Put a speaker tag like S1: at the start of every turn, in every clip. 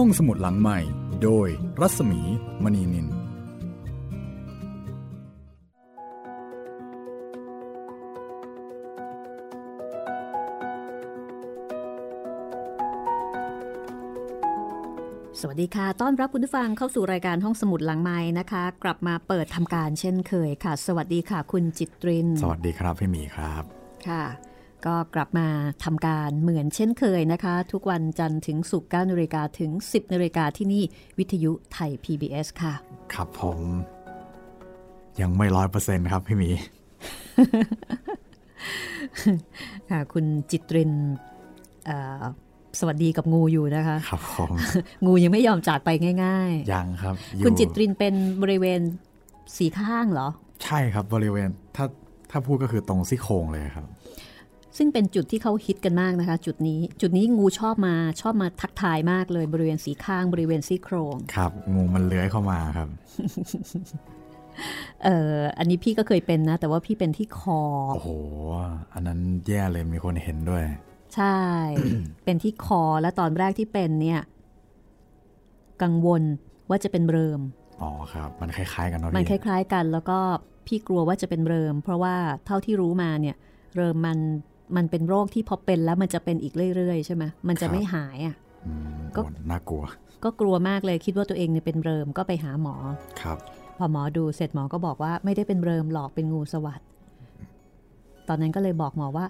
S1: ห้องสมุดหลังใหม่ โดยรัศมีมณีนิน
S2: สวัสดีค่ะ ต้อนรับคุณผู้ฟังเข้าสู่รายการห้องสมุดหลังไม้นะคะ กลับมาเปิดทำการเช่นเคยค่ะ สวัสดีค่ะ คุณจิตริน
S1: สวัสดีครับพี่หมีครับ
S2: ค่ะ ก็กลับมาทำการเหมือนเช่นเคยนะคะ ทุกวันจันทร์ถึงศุกร์9นาฬิกาถึง 10นาฬิกาที่นี่วิทยุไทย PBS ค่ะ
S1: ครับผม ยังไม่ร้อยเปอร์เซ็นต์ครับพี่หมี
S2: ค่ะ คุณจิตรินเอ่อสวัสดีกับงูอยู่นะคะ
S1: ครับผม
S2: งูยังไม่ยอมจากไปง่าย
S1: ยังครับอยู่
S2: ๆคุณจิตรินเป็นบริเวณสีข้างเหรอ
S1: ใช่ครับบริเวณถ้าถ้าพูดก็คือตรงซี่โครงเลยครับ
S2: ซึ่งเป็นจุดที่เขาฮิตกันมากนะคะ จุดนี้จุดนี้งูชอบมาชอบมาทักทายมากเลยบริเวณสีข้างบริเวณซี่โครง
S1: ครับ งูมันเลื้อยเข้ามาครับ
S2: เอ่ออันนี้พี่ก็เคยเป็นนะ แต่ว่าพี่เป็นที่คอ
S1: โอ้โห อันนั้นแย่เลยมีคนเห็นด้วย
S2: ใช่ เป็นที่คอและตอนแรกที่เป็นเนี่ย กังวลว่าจะเป็นเริม
S1: อ๋อครับ มันคล้ายๆกันเนาะ
S2: มันค
S1: พี่
S2: ล้าย ๆ กัน แล้วก็พี่กลัวว่าจะเป็นเริม เพราะว่าเท่าที่รู้มาเนี่ย เริมมัน มันเป็นโรคที่พอเป็นแล้วมันจะเป็นอีกเรื่อยๆ ใช่ไหมมันจะไม่หายอะ
S1: อืม
S2: ก็
S1: โอ้น่ากลัว
S2: ก็กลัวมากเลยคิดว่าตัวเองเนี่ยเป็นเริมก็ไปหาหมอ
S1: ครับ
S2: พอหมอดูเสร็จหมอก็บอกว่าไม่ได้เป็นเริมหรอกเป็นงูสวัสดตอนนั้นก็เลยบอกหมอว่า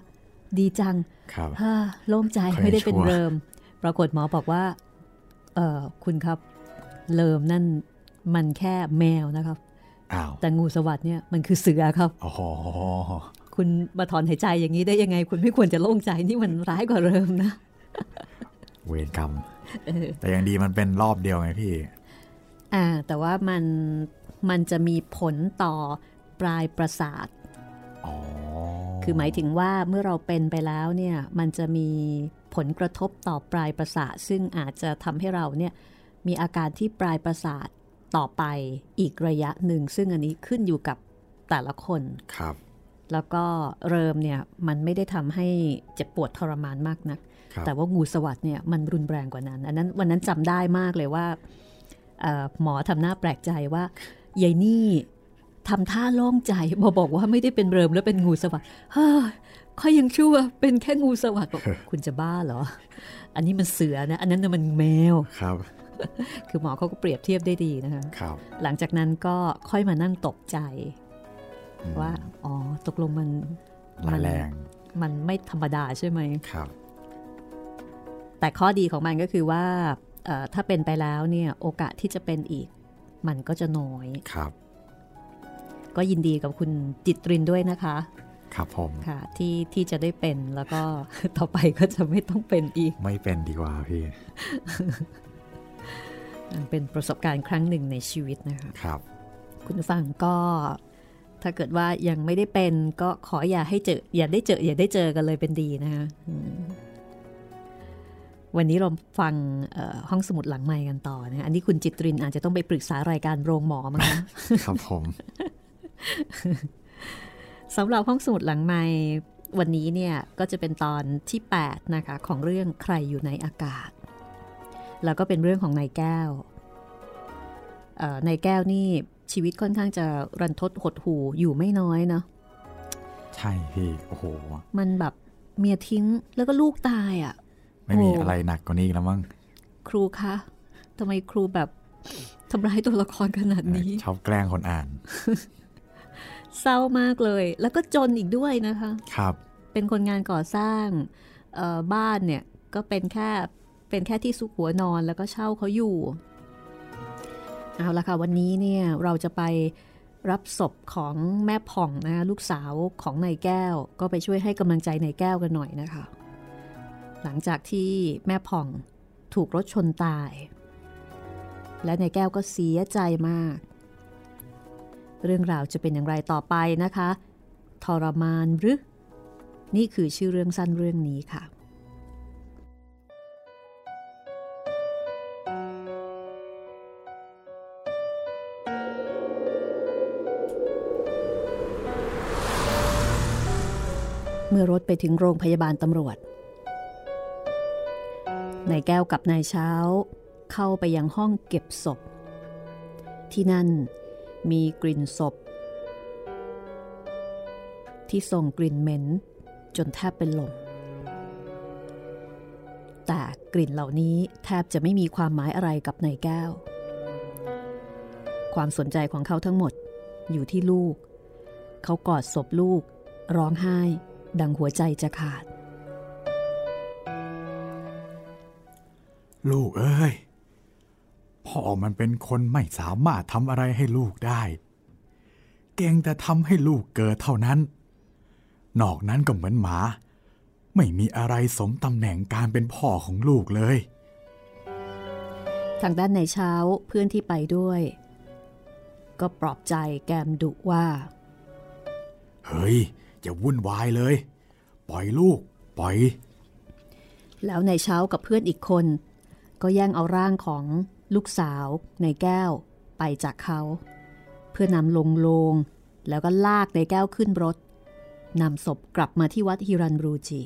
S2: ดีจัง
S1: ครับ
S2: ฮ่าโล่งใจ
S1: ค่อย
S2: ไม่ได้เป็น
S1: ชั่ว
S2: เริม ปรากฏหมอบอกว่าเออคุณครับเริมนั่นมันแค่แมวนะครับ
S1: อ้าว
S2: แต่งูสวัสดเนี่ยมันคือเสือครับ
S1: โอ้โห
S2: คุณมาถอนหายใจอย่างนี้ได้ยังไง คุณไม่ควรจะโล่งใจนี่มันร้ายกว่าเริมนะ
S1: เวรกรรมแต่ยังดีมันเป็นรอบเดียวไงพี่
S2: อ่า แต่ว่ามันมันจะมีผลต่อปลายประสาท
S1: อ๋อ
S2: คือหมายถึงว่าเมื่อเราเป็นไปแล้วเนี่ย มันจะมีผลกระทบต่อปลายประสาท ซึ่งอาจจะทำให้เราเนี่ยมีอาการที่ปลายประสาทต่อไปอีกระยะหนึ่ง ซึ่งอันนี้ขึ้นอยู่กับแต่ละคน
S1: ครับ
S2: แล้วก็เริมเนี่ยมันไม่ได้ทำให้เจ็บปวดทรมานมากนัก
S1: ครับ
S2: แต่ว่างูสวัสดเนี่ยมันรุนแรงกว่านั้น อันนั้นวันนั้นจำได้มากเลยว่าเอ่อหมอทำหน้าแปลกใจว่ายายนี่ทำท่าโล่งใจบอบอกว่าไม่ได้เป็นเริมแล้วเป็นงูสวัสดเฮ้ยค่อยยังชั่วเป็นแค่งูสวัสดบอกคุณจะบ้าเหรอ อันนี้มันเสือนะ อันนั้นน่ะมันแมว
S1: ครับ
S2: คือหมอเขาก็เปรียบเทียบได้ดีนะคะ
S1: ครับ
S2: หลังจากนั้นก็ค่อยมานั่งตกใจ
S1: อืม
S2: ว่าอ๋อตกลงมัน
S1: ร้ายแรง
S2: มันไม่ธรรมดาใช่ไหม
S1: ครับ
S2: แต่ข้อดีของมันก็คือว่าเอ่อถ้าเป็นไปแล้วเนี่ยโอกาสที่จะเป็นอีก มันก็จะน้อย
S1: ครับ
S2: ก็ยินดีกับคุณจิตรินด้วยนะคะ
S1: ครับผม
S2: ค่ะที่ที่จะได้เป็นแล้วก็ต่อไปก็จะไม่ต้องเป็นอีก
S1: ไม่เป็นดีกว่าพี่
S2: เป็นประสบการณ์ครั้งหนึ่งในชีวิตนะคะ
S1: ครับ
S2: คุณผู้ฟังก็ ถ้าเกิดว่ายังไม่ได้เป็นก็ขออย่าให้เจอ อย่าได้เจอ อย่าได้เจอกันเลยเป็นดีนะคะอืมวันนี้เราฟังเอ่อห้องสมุดหลังไมค์กันต่อนะอันนี้คุณจิตรินอาจจะต้องไปปรึกษารายการโรงหมอมั้งคะ
S1: ครับผม
S2: สำหรับห้องสมุดหลังไมค์วันนี้เนี่ยก็จะเป็นตอนที่ 8 นะคะ ของเรื่องใครอยู่ในอากาศ แล้วก็เป็นเรื่องของนายแก้วเอ่อนายแก้วนี่ ชีวิตค่อนข้างจะรันทดหดหูอยู่ไม่น้อยเนาะ
S1: ใช่พี่โอ้โห
S2: มันแบบเมียทิ้งแล้วก็ลูกตายอะ่ะ
S1: ไม่มี
S2: โอ้
S1: อะไรหนักกว่านี้อีกแล้วมั้ง
S2: ครูคะทำไมครูแบบทำร้ายตัวละครขนาดนี้
S1: ชอบแกล้งคนอ่าน
S2: เศร้ามากเลย แล้วก็จนอีกด้วยนะคะ
S1: ครับ
S2: เป็นคนงานก่อสร้างเอ่อบ้านเนี่ย ก็เป็นแค่เป็นแค่ที่ซุกหัวนอนแล้วก็เช่าเขาอยู่ เอาละค่ะวันนี้เนี่ยเราจะไปรับศพของแม่ผ่องนะลูกสาวของนายแก้ว ก็ไปช่วยให้กำลังใจนายแก้วกันหน่อยนะคะ หลังจากที่แม่ผ่องถูกรถชนตาย และนายแก้วก็เสียใจมาก เรื่องราวจะเป็นอย่างไรต่อไปนะคะ ทรมานหรือ นี่คือชื่อเรื่องสั้นเรื่องนี้ค่ะ เมื่อรถไปถึงโรงพยาบาลตำรวจ นายแก้วกับนายเช้า เข้าไปยังห้องเก็บศพ ที่นั่นมีกลิ่นศพ ที่ส่งกลิ่นเหม็น จนแทบเป็นลม แต่กลิ่นเหล่านี้แทบจะไม่มีความหมายอะไรกับนายแก้ว ความสนใจของเขาทั้งหมดอยู่ที่ลูก เขากอดศพลูก ร้องไห้ ดังหัวใจจะขาด
S1: ลูกเอ้ย พ่อมันเป็นคนไม่สามารถทำอะไรให้ลูกได้ เก่งแต่ทำให้ลูกเกิดเท่านั้น นอกนั้นก็เหมือนหมา ไม่มีอะไรสมตำแหน่งการเป็นพ่อของลูกเลย
S2: ทางด้านในเช้าเพื่อนที่ไปด้วย ก็ปลอบใจแกมดุว่า
S1: เฮ้ย อย่าวุ่นวายเลย ปล่อยลูก ปล่อย
S2: แล้วในเช้ากับเพื่อนอีกคน ก็แย่งเอาร่างของลูกสาวในแก้วไปจากเขา เพื่อนำลงโลงแล้วก็ลากในแก้วขึ้นรถนำศพกลับมาที่วัดฮิรันบรูจี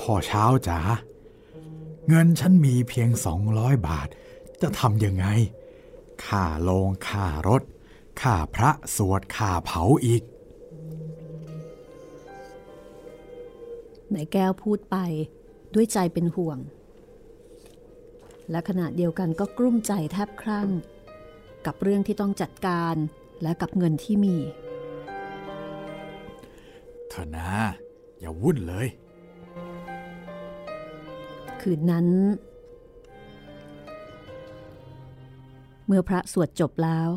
S1: พ่อเช้าจ๋าเงินฉันมีเพียงสองร้อยบาท จะทำยังไง ค่าโลงค่ารถค่าพระสวดค่าเผาอีก
S2: ในแก้วพูดไปด้วยใจเป็นห่วง และขณะเดียวกันก็กลุ้มใจแทบครั่ง กับเรื่องที่ต้องจัดการและกับเงินที่มี
S1: เธอนะอย่าวุ่นเลย
S2: คืนนั้น เมื่อพระสวดจบแล้ว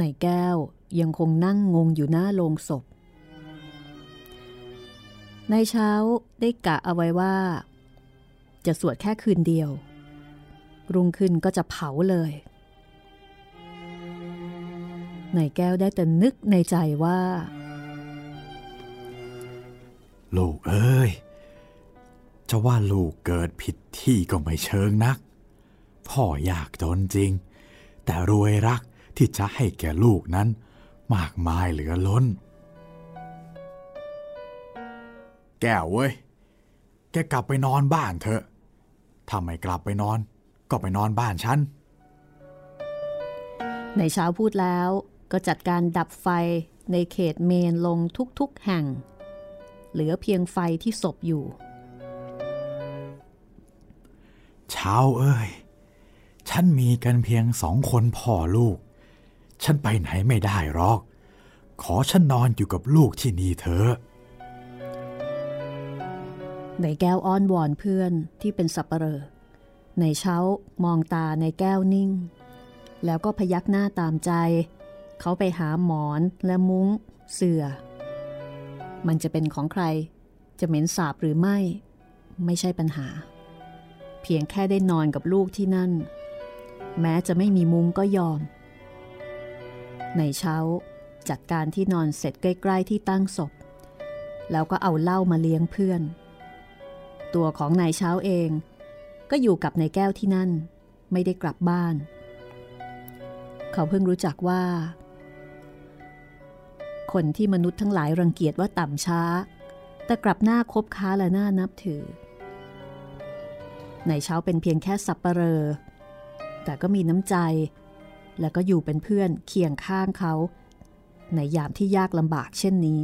S2: นายแก้วยังคงนั่งงงอยู่หน้าโลงศพ ในเช้าได้กะเอาไว้ว่า จะสวดแค่คืนเดียว รุ่งขึ้นก็จะเผาเลยนายแก้วได้แต่นึกในใจว่า
S1: ลูกเอ้ย จะว่าลูกเกิดผิดที่ก็ไม่เชิงนัก พ่ออยากจนจริง แต่รวยรักที่จะให้แก่ลูกนั้น มากมายเหลือล้น แก้วเว้ย แกกลับไปนอนบ้านเถอะถ้าไม่กลับไปนอน ก็ไปนอนบ้านฉัน
S2: ในเช้าพูดแล้วก็จัดการดับไฟในเขตเมนลงทุกๆแห่ง เหลือเพียงไฟที่ศพอยู่
S1: เช้าเอ้ย ฉันมีกันเพียงสองคนพ่อลูก ฉันไปไหนไม่ได้หรอก ขอฉันนอนอยู่กับลูกที่นี่เถอะ
S2: ในแก้วอ้อนวอนเพื่อนที่เป็นสับปเหร่อในเช้ามองตาในแก้วนิ่ง แล้วก็พยักหน้าตามใจ เขาไปหาหมอนและมุ้ง เสื่อ มันจะเป็นของใคร จะเหม็นสาบหรือไม่ ไม่ใช่ปัญหา เพียงแค่ได้นอนกับลูกที่นั่น แม้จะไม่มีมุ้งก็ยอม ในเช้าจัดการที่นอนเสร็จใกล้ ๆ ที่ตั้งศพ แล้วก็เอาเหล้ามาเลี้ยงเพื่อน ตัวของนายเช้าเองก็อยู่กับนายแก้วที่นั่น ไม่ได้กลับบ้าน เขาเพิ่งรู้จักว่า คนที่มนุษย์ทั้งหลายรังเกียจว่าต่ำช้า แต่กลับหน้าคบค้าและหน้านับถือนายเช้าเป็นเพียงแค่สับปเหรอ แต่ก็มีน้ำใจ แล้วก็อยู่เป็นเพื่อนเคียงข้างเขา ในยามที่ยากลำบากเช่นนี้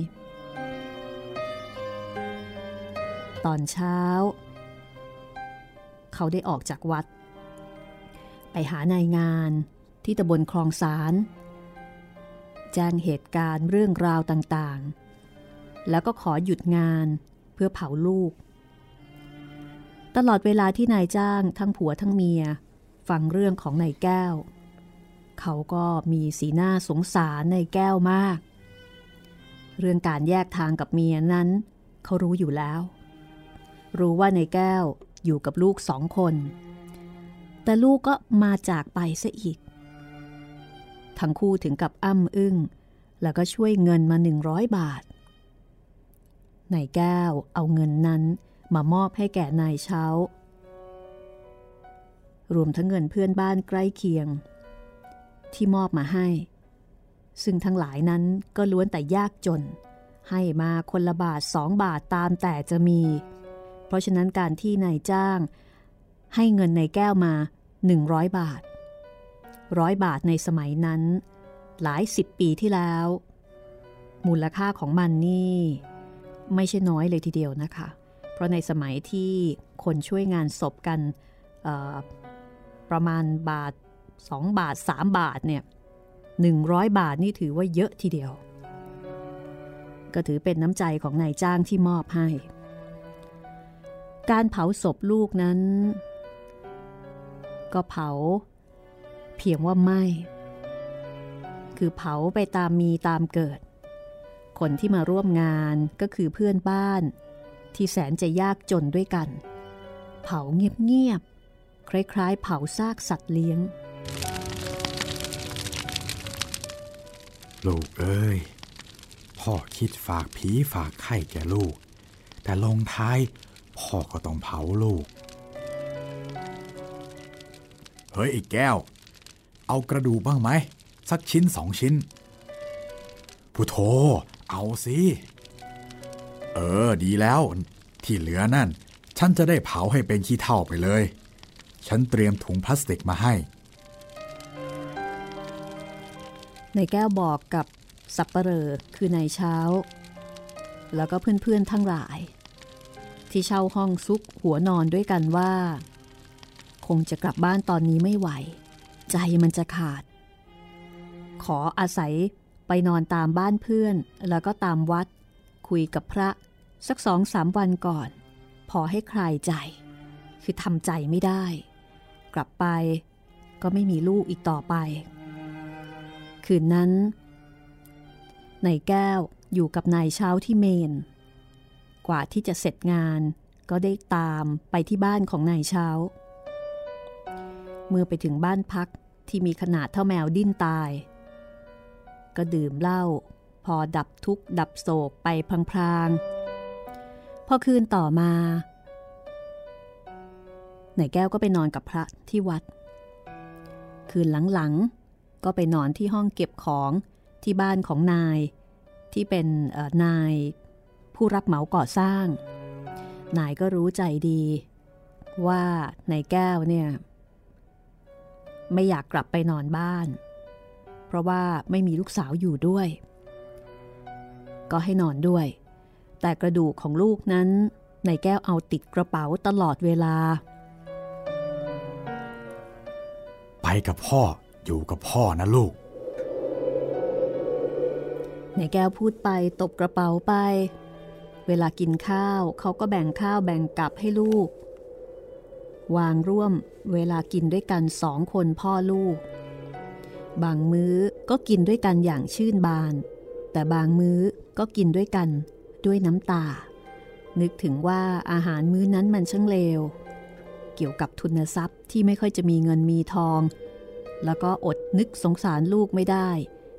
S2: ตอนเช้า เขาได้ออกจากวัด ไปหานายงานที่ตำบลคลองสารแจ้งเหตุการณ์เรื่องราวต่างๆ แล้วก็ขอหยุดงานเพื่อเผาลูก ตลอดเวลาที่นายจ้างทั้งผัวทั้งเมีย ฟังเรื่องของนายแก้ว เขาก็มีสีหน้าสงสารนายแก้วมาก เรื่องการแยกทางกับเมียนั้น เขารู้อยู่แล้ว รู้ว่าในแก้วอยู่กับลูกสองคน แต่ลูกก็มาจากไปซะอีก ทั้งคู่ถึงกับอ้ำอึ้ง แล้วก็ช่วยเงินมาหนึ่งร้อยบาทนายแก้วเอาเงินนั้นมามอบให้แก่นายเช้า รวมทั้งเงินเพื่อนบ้านใกล้เคียง ที่มอบมาให้ ซึ่งทั้งหลายนั้นก็ล้วนแต่ยากจน ให้มาคนละบาทสองบาทตามแต่จะมี เพราะฉะนั้นการที่นายจ้าง ให้เงินในแก้วมา 100 บาทร้อยบาทในสมัยนั้น หลายสิบปีที่แล้ว มูลค่าของมันนี่ ไม่ใช่น้อยเลยทีเดียวนะคะ เพราะในสมัยที่คนช่วยงานศพกัน ประมาณบาท 2 บาท 3 บาทเนี่ย100 บาทนี่ถือว่าเยอะทีเดียว ก็ถือเป็นน้ำใจของนายจ้างที่มอบให้ การเผาศพลูกนั้น ก็เผา เพียงว่าไม่ คือเผาไปตามมีตามเกิด คนที่มาร่วมงานก็คือเพื่อนบ้าน ที่แสนจะยากจนด้วยกัน เผาเงียบ คล้ายๆ เผาซากสัตว์เลี้ยง
S1: ลูกเอ้ย พ่อคิดฝากผีฝากไข่แก่ลูก แต่ลงท้ายพ่อก็ต้องเผาลูก เฮ้ยไอ้แก้ว เอากระดูกบ้างไหม สักชิ้นสองชิ้นผู้โทเอาสิ เออดีแล้ว ที่เหลือนั่น ฉันจะได้เผาให้เป็นขี้เท่าไปเลย ฉันเตรียมถุงพลาสติกมาให้
S2: ในแก้วบอกกับสับปเหร่อคือนายเช้า แล้วก็เพื่อนๆทั้งหลาย ที่เช่าห้องซุกหัวนอนด้วยกันว่า คงจะกลับบ้านตอนนี้ไม่ไหว ใจมันจะขาด ขออาศัยไปนอนตามบ้านเพื่อน แล้วก็ตามวัด คุยกับพระสักสองสามวันก่อน พอให้คลายใจ คือทำใจไม่ได้ กลับไป ก็ไม่มีลูกอีกต่อไป คืนนั้นนายแก้วอยู่กับนายเช้าที่เมน กว่าที่จะเสร็จงานก็ได้ตามไปที่บ้านของนายเช้า เมื่อไปถึงบ้านพักที่มีขนาดเท่าแมวดิ้นตาย ก็ดื่มเหล้าพอดับทุกข์ดับโศกไปพลางๆ พอคืนต่อมา นายแก้วก็ไปนอนกับพระที่วัด คืนหลังๆ ก็ไปนอนที่ห้องเก็บของที่บ้านของนายที่เป็นนายผู้รับเหมาก่อสร้าง นายก็รู้ใจดี ว่านายแก้วเนี่ย ไม่อยากกลับไปนอนบ้าน เพราะว่าไม่มีลูกสาวอยู่ด้วย ก็ให้นอนด้วย แต่กระดูกของลูกนั้นนายแก้วเอาติดกระเป๋าตลอดเวลา
S1: ไปกับพ่ออยู่กับพ่อนะลูก
S2: ในแก้วพูดไปตบกระเป๋าไป เวลากินข้าวเขาก็แบ่งข้าวแบ่งกับให้ลูก วางร่วมเวลากินด้วยกันสองคนพ่อลูก บางมื้อก็กินด้วยกันอย่างชื่นบาน แต่บางมื้อก็กินด้วยกันด้วยน้ำตา นึกถึงว่าอาหารมื้อนั้นมันช่างเลว เกี่ยวกับทุนทรัพย์ที่ไม่ค่อยจะมีเงินมีทอง แล้วก็อดนึกสงสารลูกไม่ได้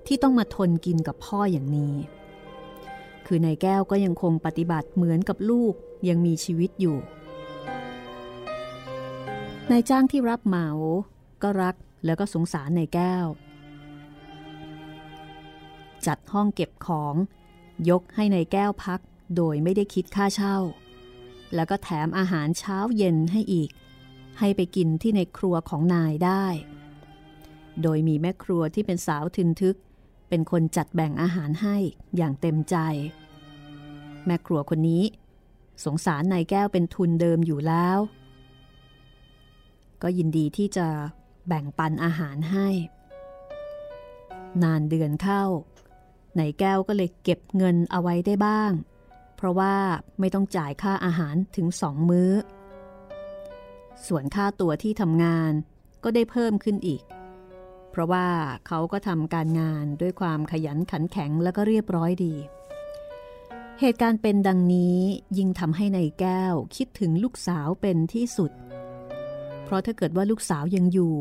S2: ที่ต้องมาทนกินกับพ่ออย่างนี้ คือนายแก้วก็ยังคงปฏิบัติเหมือนกับลูกยังมีชีวิตอยู่นายจ้างที่รับเหมาก็รักแล้วก็สงสารนายแก้ว จัดห้องเก็บของ ยกให้ในายแก้วพักโดยไม่ได้คิดค่าเช่า แล้วก็แถมอาหารเช้าเย็นให้อีก ให้ไปกินที่ในครัวของนายได้ โดยมีแม่ครัวที่เป็นสาวทึนทึก เป็นคนจัดแบ่งอาหารให้อย่างเต็มใจ แม่ครัวคนนี้ สงสารนายแก้วเป็นทุนเดิมอยู่แล้ว ก็ยินดีที่จะแบ่งปันอาหารให้ นานเดือนเข้านายแก้วก็เลยเก็บเงินเอาไว้ได้บ้าง เพราะว่าไม่ต้องจ่ายค่าอาหารถึงสองมื้อ ส่วนค่าตัวที่ทำงานก็ได้เพิ่มขึ้นอีก เพราะว่าเขาก็ทำการงานด้วยความขยันขันแข็งแล้วก็เรียบร้อยดี เหตุการณ์เป็นดังนี้ยิ่งทำให้ในแก้วคิดถึงลูกสาวเป็นที่สุด เพราะถ้าเกิดว่าลูกสาวยังอยู่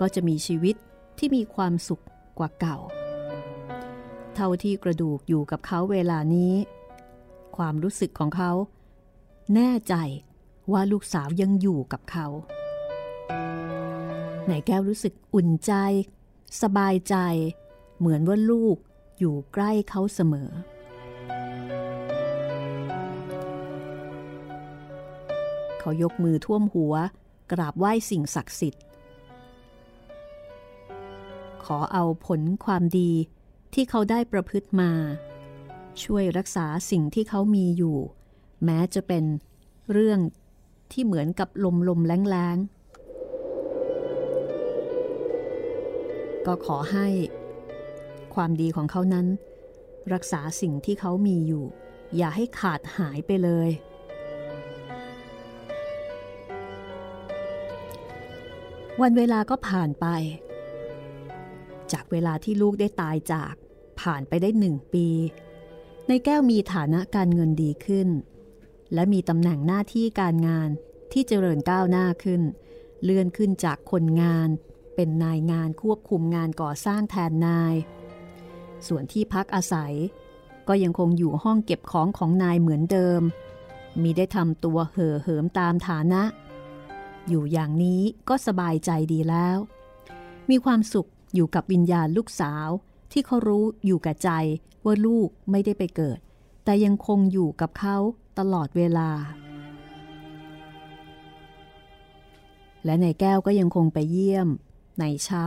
S2: ก็จะมีชีวิตที่มีความสุขกว่าเก่า เท่าที่กระดูกอยู่กับเขาเวลานี้ ความรู้สึกของเขา แน่ใจ ว่าลูกสาวยังอยู่กับเขาไหนแก้วรู้สึกอุ่นใจ สบายใจ เหมือนว่าลูกอยู่ใกล้เขาเสมอ เขายกมือท่วมหัว กราบไหว้สิ่งศักดิ์สิทธิ์ ขอเอาผลความดีที่เขาได้ประพฤติมา ช่วยรักษาสิ่งที่เขามีอยู่ แม้จะเป็นเรื่อง ที่เหมือนกับลมลมแรงแรงก็ขอให้ ความดีของเขานั้น รักษาสิ่งที่เขามีอยู่ อย่าให้ขาดหายไปเลย วันเวลาก็ผ่านไป จากเวลาที่ลูกได้ตายจากผ่านไปได้หนึ่งปี ในแก้วมีฐานะการเงินดีขึ้น และมีตำแหน่งหน้าที่การงานที่เจริญก้าวหน้าขึ้น เลื่อนขึ้นจากคนงาน เป็นนายงานควบคุมงานก่อสร้างแทนนาย ส่วนที่พักอาศัย ก็ยังคงอยู่ห้องเก็บของของนายเหมือนเดิม มีได้ทำตัวเห่อเหิมตามฐานะ อยู่อย่างนี้ก็สบายใจดีแล้ว มีความสุขอยู่กับวิญญาณลูกสาว ที่เขารู้อยู่กับใจว่าลูกไม่ได้ไปเกิด แต่ยังคงอยู่กับเขา ตลอดเวลา และในแก้วก็ยังคงไปเยี่ยมในเช้า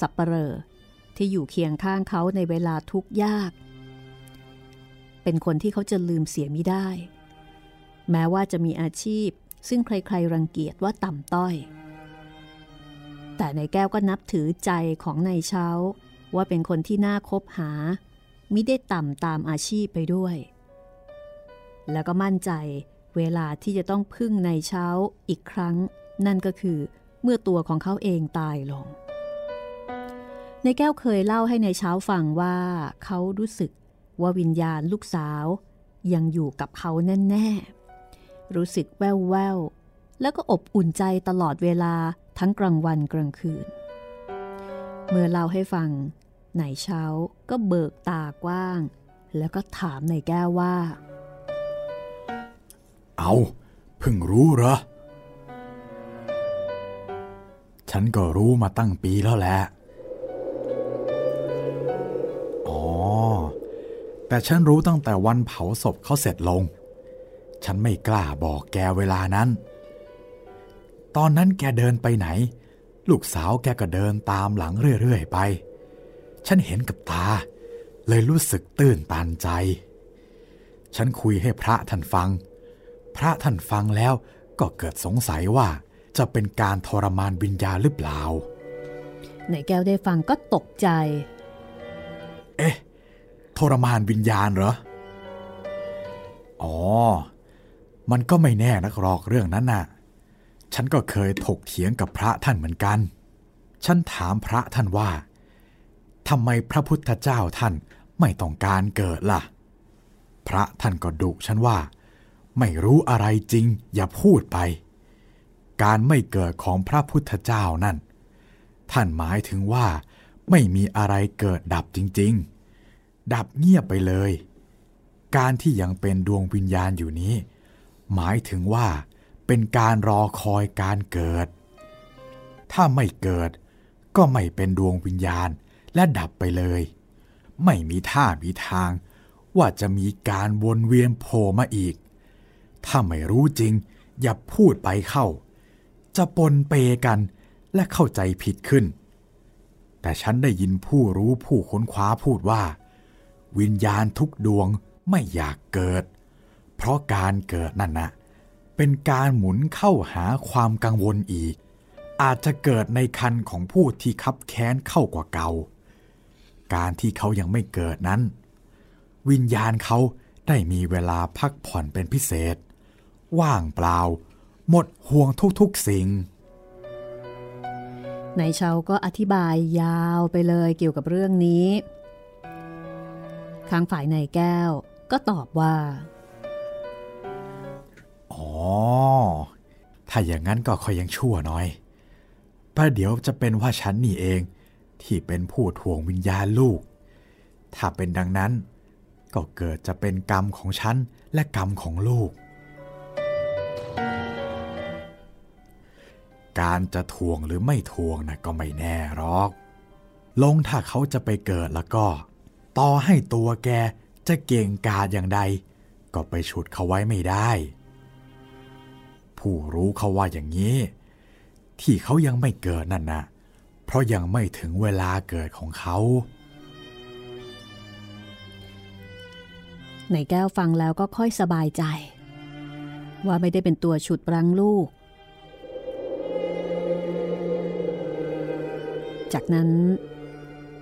S2: สับปเปลอที่อยู่เคียงข้างเขาในเวลาทุกข์ยาก เป็นคนที่เขาจะลืมเสียไม่ได้ แม้ว่าจะมีอาชีพซึ่งใครๆรังเกียจว่าต่ำต้อย แต่ในแก้วก็นับถือใจของในเช้าว่าเป็นคนที่น่าคบหา มิได้ต่ำตามอาชีพไปด้วย แล้วก็มั่นใจเวลาที่จะต้องพึ่งในเช้าอีกครั้ง นั่นก็คือเมื่อตัวของเขาเองตายลง ในแก้วเคยเล่าให้ในเช้าฟังว่าเขารู้สึกว่าวิญญาณลูกสาว ยังอยู่กับเขาแน่ๆ รู้สึกแววแววแล้วก็อบอุ่นใจตลอดเวลาทั้งกลางวันกลางคืน เมื่อเล่าให้ฟังไหนเช้าก็เบิกตากว้าง แล้วก็ถามในแก้วว่า
S1: เอาเพิ่งรู้เหรอ ฉันก็รู้มาตั้งปีแล้วแหละ อ๋อ แต่ฉันรู้ตั้งแต่วันเผาศพเขาเสร็จลง ฉันไม่กล้าบอกแกเวลานั้น ตอนนั้นแกเดินไปไหน ลูกสาวแกก็เดินตามหลังเรื่อย ๆ ไป ฉันเห็นกับตา เลยรู้สึกตื่นตันใจ ฉันคุยให้พระท่านฟัง พระท่านฟังแล้วก็เกิดสงสัยว่าจะเป็นการทรมานวิญญาณหรือเปล่า
S2: ในแก้วได้ฟังก็ตกใจ
S1: เอ๊ะ ทรมานวิญญาณเหรอ อ๋อ มันก็ไม่แน่นักหรอกเรื่องนั้นน่ะ ฉันก็เคยถกเถียงกับพระท่านเหมือนกัน ฉันถามพระท่านว่าทำไมพระพุทธเจ้าท่านไม่ต้องการเกิดล่ะ พระท่านก็ดุฉันว่า ไม่รู้อะไรจริง อย่าพูดไป การไม่เกิดของพระพุทธเจ้านั่น ท่านหมายถึงว่าไม่มีอะไรเกิดดับจริง ๆ ดับเงียบไปเลย การที่ยังเป็นดวงวิญญาณอยู่นี้ หมายถึงว่าเป็นการรอคอยการเกิด ถ้าไม่เกิดก็ไม่เป็นดวงวิญญาณและดับไปเลย ไม่มีท่ามีทาง ว่าจะมีการวนเวียนโผล่มาอีก ถ้าไม่รู้จริง อย่าพูดไปเข้า จะปนเปกันและเข้าใจผิดขึ้น แต่ฉันได้ยินผู้รู้ผู้ค้นคว้าพูดว่า วิญญาณทุกดวงไม่อยากเกิด เพราะการเกิดนั่นนะเป็นการหมุนเข้าหาความกังวลอีก อาจจะเกิดในคันของผู้ที่คับแค้นเข้ากว่าเก่าการที่เขายังไม่เกิดนั้น วิญญาณเขาได้มีเวลาพักผ่อนเป็นพิเศษ ว่างเปล่า หมดห่วงทุกๆสิ่ง
S2: นายเชาก็อธิบายยาวไปเลยเกี่ยวกับเรื่องนี้ข้างฝ่ายนายแก้วก็ตอบว่า
S1: อ๋อ ถ้าอย่างนั้นก็คอยยังชั่วหน่อยประเดี๋ยวจะเป็นว่าฉันนี่เองที่เป็นผู้ทวงวิญญาณลูก ถ้าเป็นดังนั้น ก็เกิดจะเป็นกรรมของฉันและกรรมของลูก การจะทวงหรือไม่ทวงนะก็ไม่แน่หรอก ลงถ้าเขาจะไปเกิดแล้วก็ ต่อให้ตัวแกจะเก่งกาจอย่างใด ก็ไปฉุดเขาไว้ไม่ได้ ผู้รู้เขาว่าอย่างนี้ ที่เขายังไม่เกิดนั่นนะเพราะยังไม่ถึงเวลาเกิดของเขา
S2: ในแก้วฟังแล้วก็ค่อยสบายใจ ว่าไม่ได้เป็นตัวฉุดรั้งลูก จากนั้น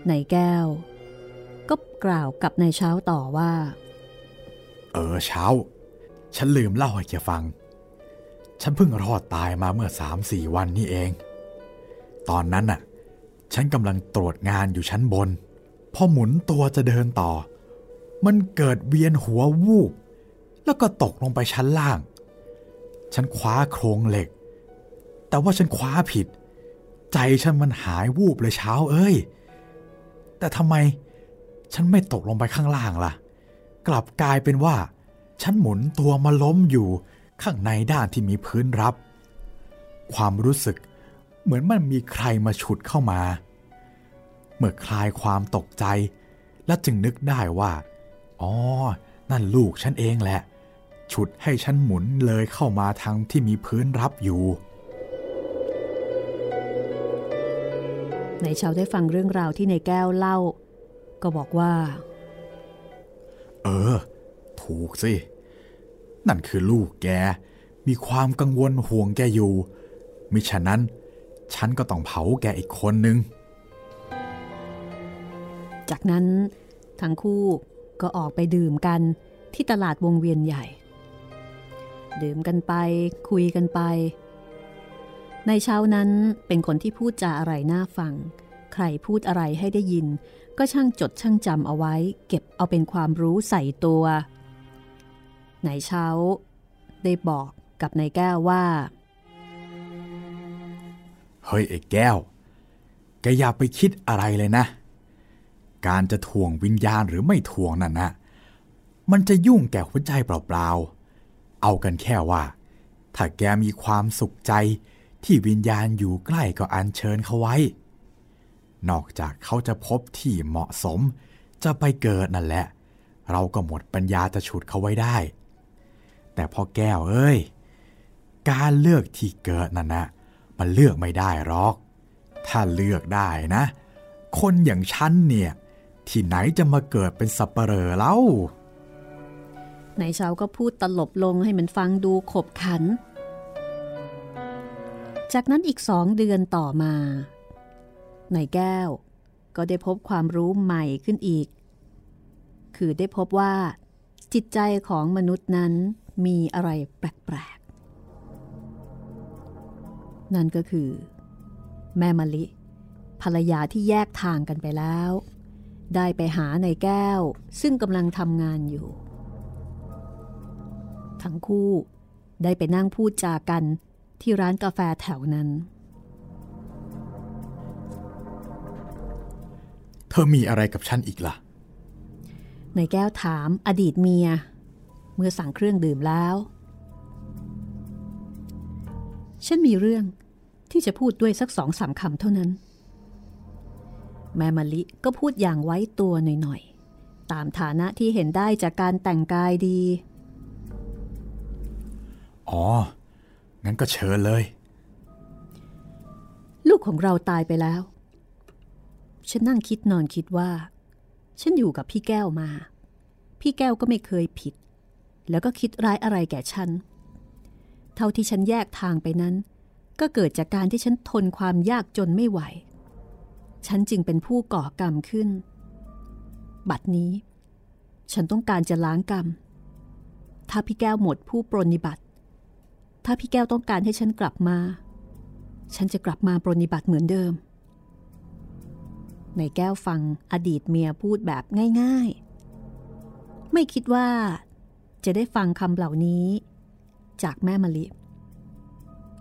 S2: ในแก้ว ก็กล่าวกับนายเช้าต่อว่า
S1: เออเช้า ฉันลืมเล่าให้แกฟัง ฉันเพิ่งรอดตายมาเมื่อสามสี่วันนี้เอง ตอนนั้นน่ะ ฉันกำลังตรวจงานอยู่ชั้นบน พอหมุนตัวจะเดินต่อ มันเกิดเวียนหัววูบ แล้วก็ตกลงไปชั้นล่าง ฉันคว้าโครงเหล็ก แต่ว่าฉันคว้าผิด ใจฉันมันหายวูบเลยเช้าเอ้ย แต่ทำไมฉันไม่ตกลงไปข้างล่างล่ะ กลับกลายเป็นว่า ฉันหมุนตัวมาล้มอยู่ข้างในด้านที่มีพื้นรับ ความรู้สึกเหมือนมันมีใครมาฉุดเข้ามา เมื่อคลายความตกใจ และจึงนึกได้ว่า อ๋อ นั่นลูกฉันเองแหละ ฉุดให้ฉันหมุนเลยเข้ามาทางที่มีพื้นรับอยู่
S2: ในเช้าได้ฟังเรื่องราวที่ในแก้วเล่า ก็บอกว่า
S1: เออ ถูกสิ นั่นคือลูกแก มีความกังวลห่วงแกอยู่ มิฉะนั้น ฉันก็ต้องเผาแกอีกคนนึง
S2: จากนั้นทั้งคู่ก็ออกไปดื่มกันที่ตลาดวงเวียนใหญ่ ดื่มกันไปคุยกันไป ในเช้านั้นเป็นคนที่พูดจาอะไรน่าฟัง ใครพูดอะไรให้ได้ยิน ก็ช่างจดช่างจำเอาไว้ เก็บเอาเป็นความรู้ใส่ตัวในเช้า ได้บอกกับนายแก้วว่า
S1: เฮ้ยไอ้แก้ว แกอย่าไปคิดอะไรเลยนะ การจะถ่วงวิญญาณหรือไม่ถ่วงนั่นนะ มันจะยุ่งแก่หัวใจเปล่าๆ เอากันแค่ว่า ถ้าแกมีความสุขใจ ที่วิญญาณอยู่ใกล้ก็อัญเชิญเขาไว้ นอกจากเขาจะพบที่เหมาะสม จะไปเกิดนั่นแหละ เราก็หมดปัญญาจะฉุดเขาไว้ได้ แต่พอแก้วเอ้ย การเลือกที่เกิดนั่นนะมันเลือกไม่ได้หรอก ถ้าเลือกได้นะ คนอย่างฉันเนี่ย ที่ไหนจะมาเกิดเป็นสับเปลอเล่า
S2: ในเช้าก็พูดตลบลงให้มันฟังดูขบขัน จากนั้นอีกสองเดือนต่อมาในแก้ว ก็ได้พบความรู้ใหม่ขึ้นอีก คือได้พบว่า จิตใจของมนุษย์นั้นมีอะไรแปลกๆ นั่นก็คือ แม่มะลิ ภรรยาที่แยกทางกันไปแล้ว ได้ไปหาในแก้วซึ่งกำลังทำงานอยู่ ทั้งคู่ได้ไปนั่งพูดจากัน ที่ร้านกาแฟแถวนั้น
S1: เธอมีอะไรกับฉันอีกล่ะ
S2: ในแก้วถามอดีตเมีย เมื่อสั่งเครื่องดื่มแล้ว ฉันมีเรื่องที่จะพูดด้วยสักสองสามคำเท่านั้น แม่มะลิก็พูดอย่างไว้ตัวหน่อยๆ ตามฐานะที่เห็นได้จากการแต่งกายดี
S1: อ๋อ งั้นก็เชิญเลย
S2: ลูกของเราตายไปแล้ว ฉันนั่งคิดนอนคิดว่า ฉันอยู่กับพี่แก้วมา พี่แก้วก็ไม่เคยผิด แล้วก็คิดร้ายอะไรแก่ฉัน เท่าที่ฉันแยกทางไปนั้น ก็เกิดจากการที่ฉันทนความยากจนไม่ไหว ฉันจึงเป็นผู้ก่อกรรมขึ้น บัดนี้ ฉันต้องการจะล้างกรรม ถ้าพี่แก้วหมดผู้ปรนนิบัติ ถ้าพี่แก้วต้องการให้ฉันกลับมา ฉันจะกลับมาปรนิบัติเหมือนเดิม ในแก้วฟังอดีตเมียพูดแบบง่ายๆ ไม่คิดว่า จะได้ฟังคำเหล่านี้ จากแม่มะลิ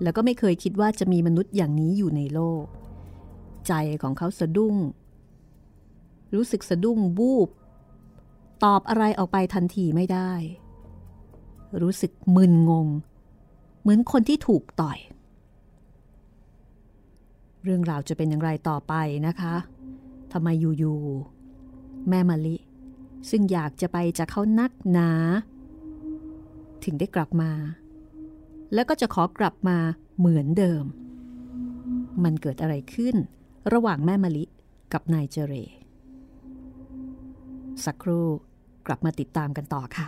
S2: แล้วก็ไม่เคยคิดว่าจะมีมนุษย์อย่างนี้อยู่ในโลก ใจของเขาสะดุ้ง รู้สึกสะดุ้งบูบ ตอบอะไรออกไปทันทีไม่ได้ รู้สึกมึนงง เหมือนคนที่ถูกต่อย เรื่องราวจะเป็นอย่างไรต่อไปนะคะทำไมอยู่ๆแม่มะลิ ซึ่งอยากจะไปจากเขานักหนา ถึงได้กลับมา แล้วก็จะขอกลับมาเหมือนเดิม มันเกิดอะไรขึ้น ระหว่างแม่มะลิกับนายเจเร สักครู่กลับมาติดตามกันต่อค่ะ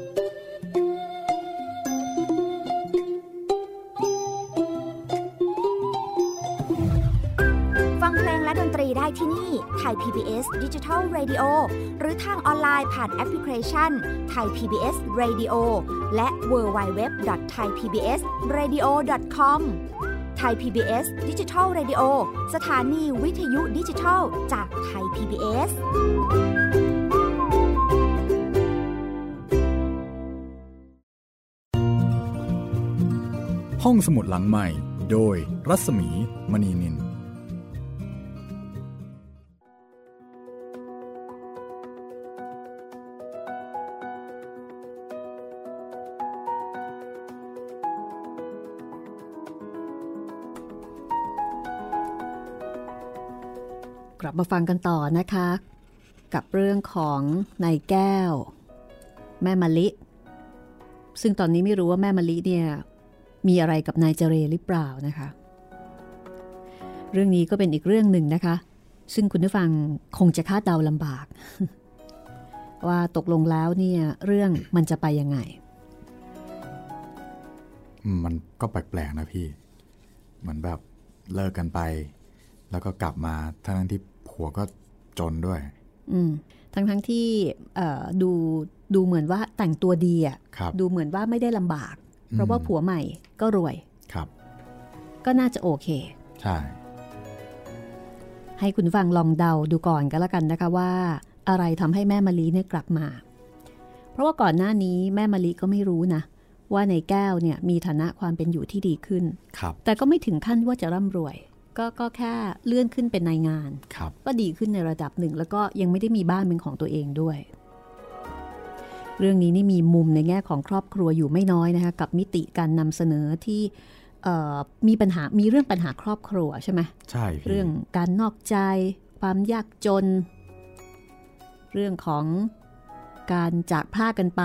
S3: ได้ที่นี่ไทย PBS Digital Radio หรือทางออนไลน์ผ่านแอปพลิเคชันไทย PBS Radio และ w w w t h a i PBS Radio com ไทย PBS Digital Radio สถานีวิทยุดิจิทัลจากไทย PBS
S1: ห้องสมุดหลังใหม่ โดยรัศมีมณีนิน
S2: ลับมาฟังกันต่อนะคะ กับเรื่องของนายแก้ว แม่มะลิ ซึ่งตอนนี้ไม่รู้ว่าแม่มะลิเนี่ยมีอะไรกับนายเจเรหรือเปล่านะคะ เรื่องนี้ก็เป็นอีกเรื่องหนึ่งนะคะ ซึ่งคุณผู้ฟังคงจะคาดเดาลำบาก ว่าตกลงแล้วเนี่ยเรื่องมันจะไปยังไง
S1: มันก็แปลกๆนะพี่ เหมือนแบบเลิกกันไป แล้วก็กลับมาทั้งที่ ผัวก็จนด้วย
S2: อืมทั้งทั้งๆที่เอ่อดูดูเหมือนว่าแต่งตัวดีอะ
S1: ครับ
S2: ดูเหมือนว่าไม่ได้ลำบาก เพราะว่าผัวใหม่ก็รวย
S1: ครับ
S2: ก็น่าจะโอเค
S1: ใช่
S2: ให้คุณฟังลองเดาดูก่อนก็แล้วกันนะคะว่า อะไรทำให้แม่มะลิเนี่ยกลับมา เพราะว่าก่อนหน้านี้แม่มะลิก็ไม่รู้นะว่าในแก้วเนี่ยมีฐานะความเป็นอยู่ที่ดีขึ้น
S1: ครับ
S2: แต่ก็ไม่ถึงขั้นว่าจะร่ำรวย ก็ก็แค่เลื่อนขึ้นเป็นนายงาน
S1: ครับ
S2: ก็ดีขึ้นในระดับหนึ่ง แล้วก็ยังไม่ได้มีบ้านเป็นของตัวเองด้วย เรื่องนี้นี่มีมุมในแง่ของครอบครัวอยู่ไม่น้อยนะคะกับมิติการนำเสนอที่เอ่อมีปัญหามีเรื่องปัญหาครอบครัวใช่ไหม
S1: ใช่พี่
S2: เรื่องการนอกใจ ความยากจน เรื่องของการจากพลาดกันไป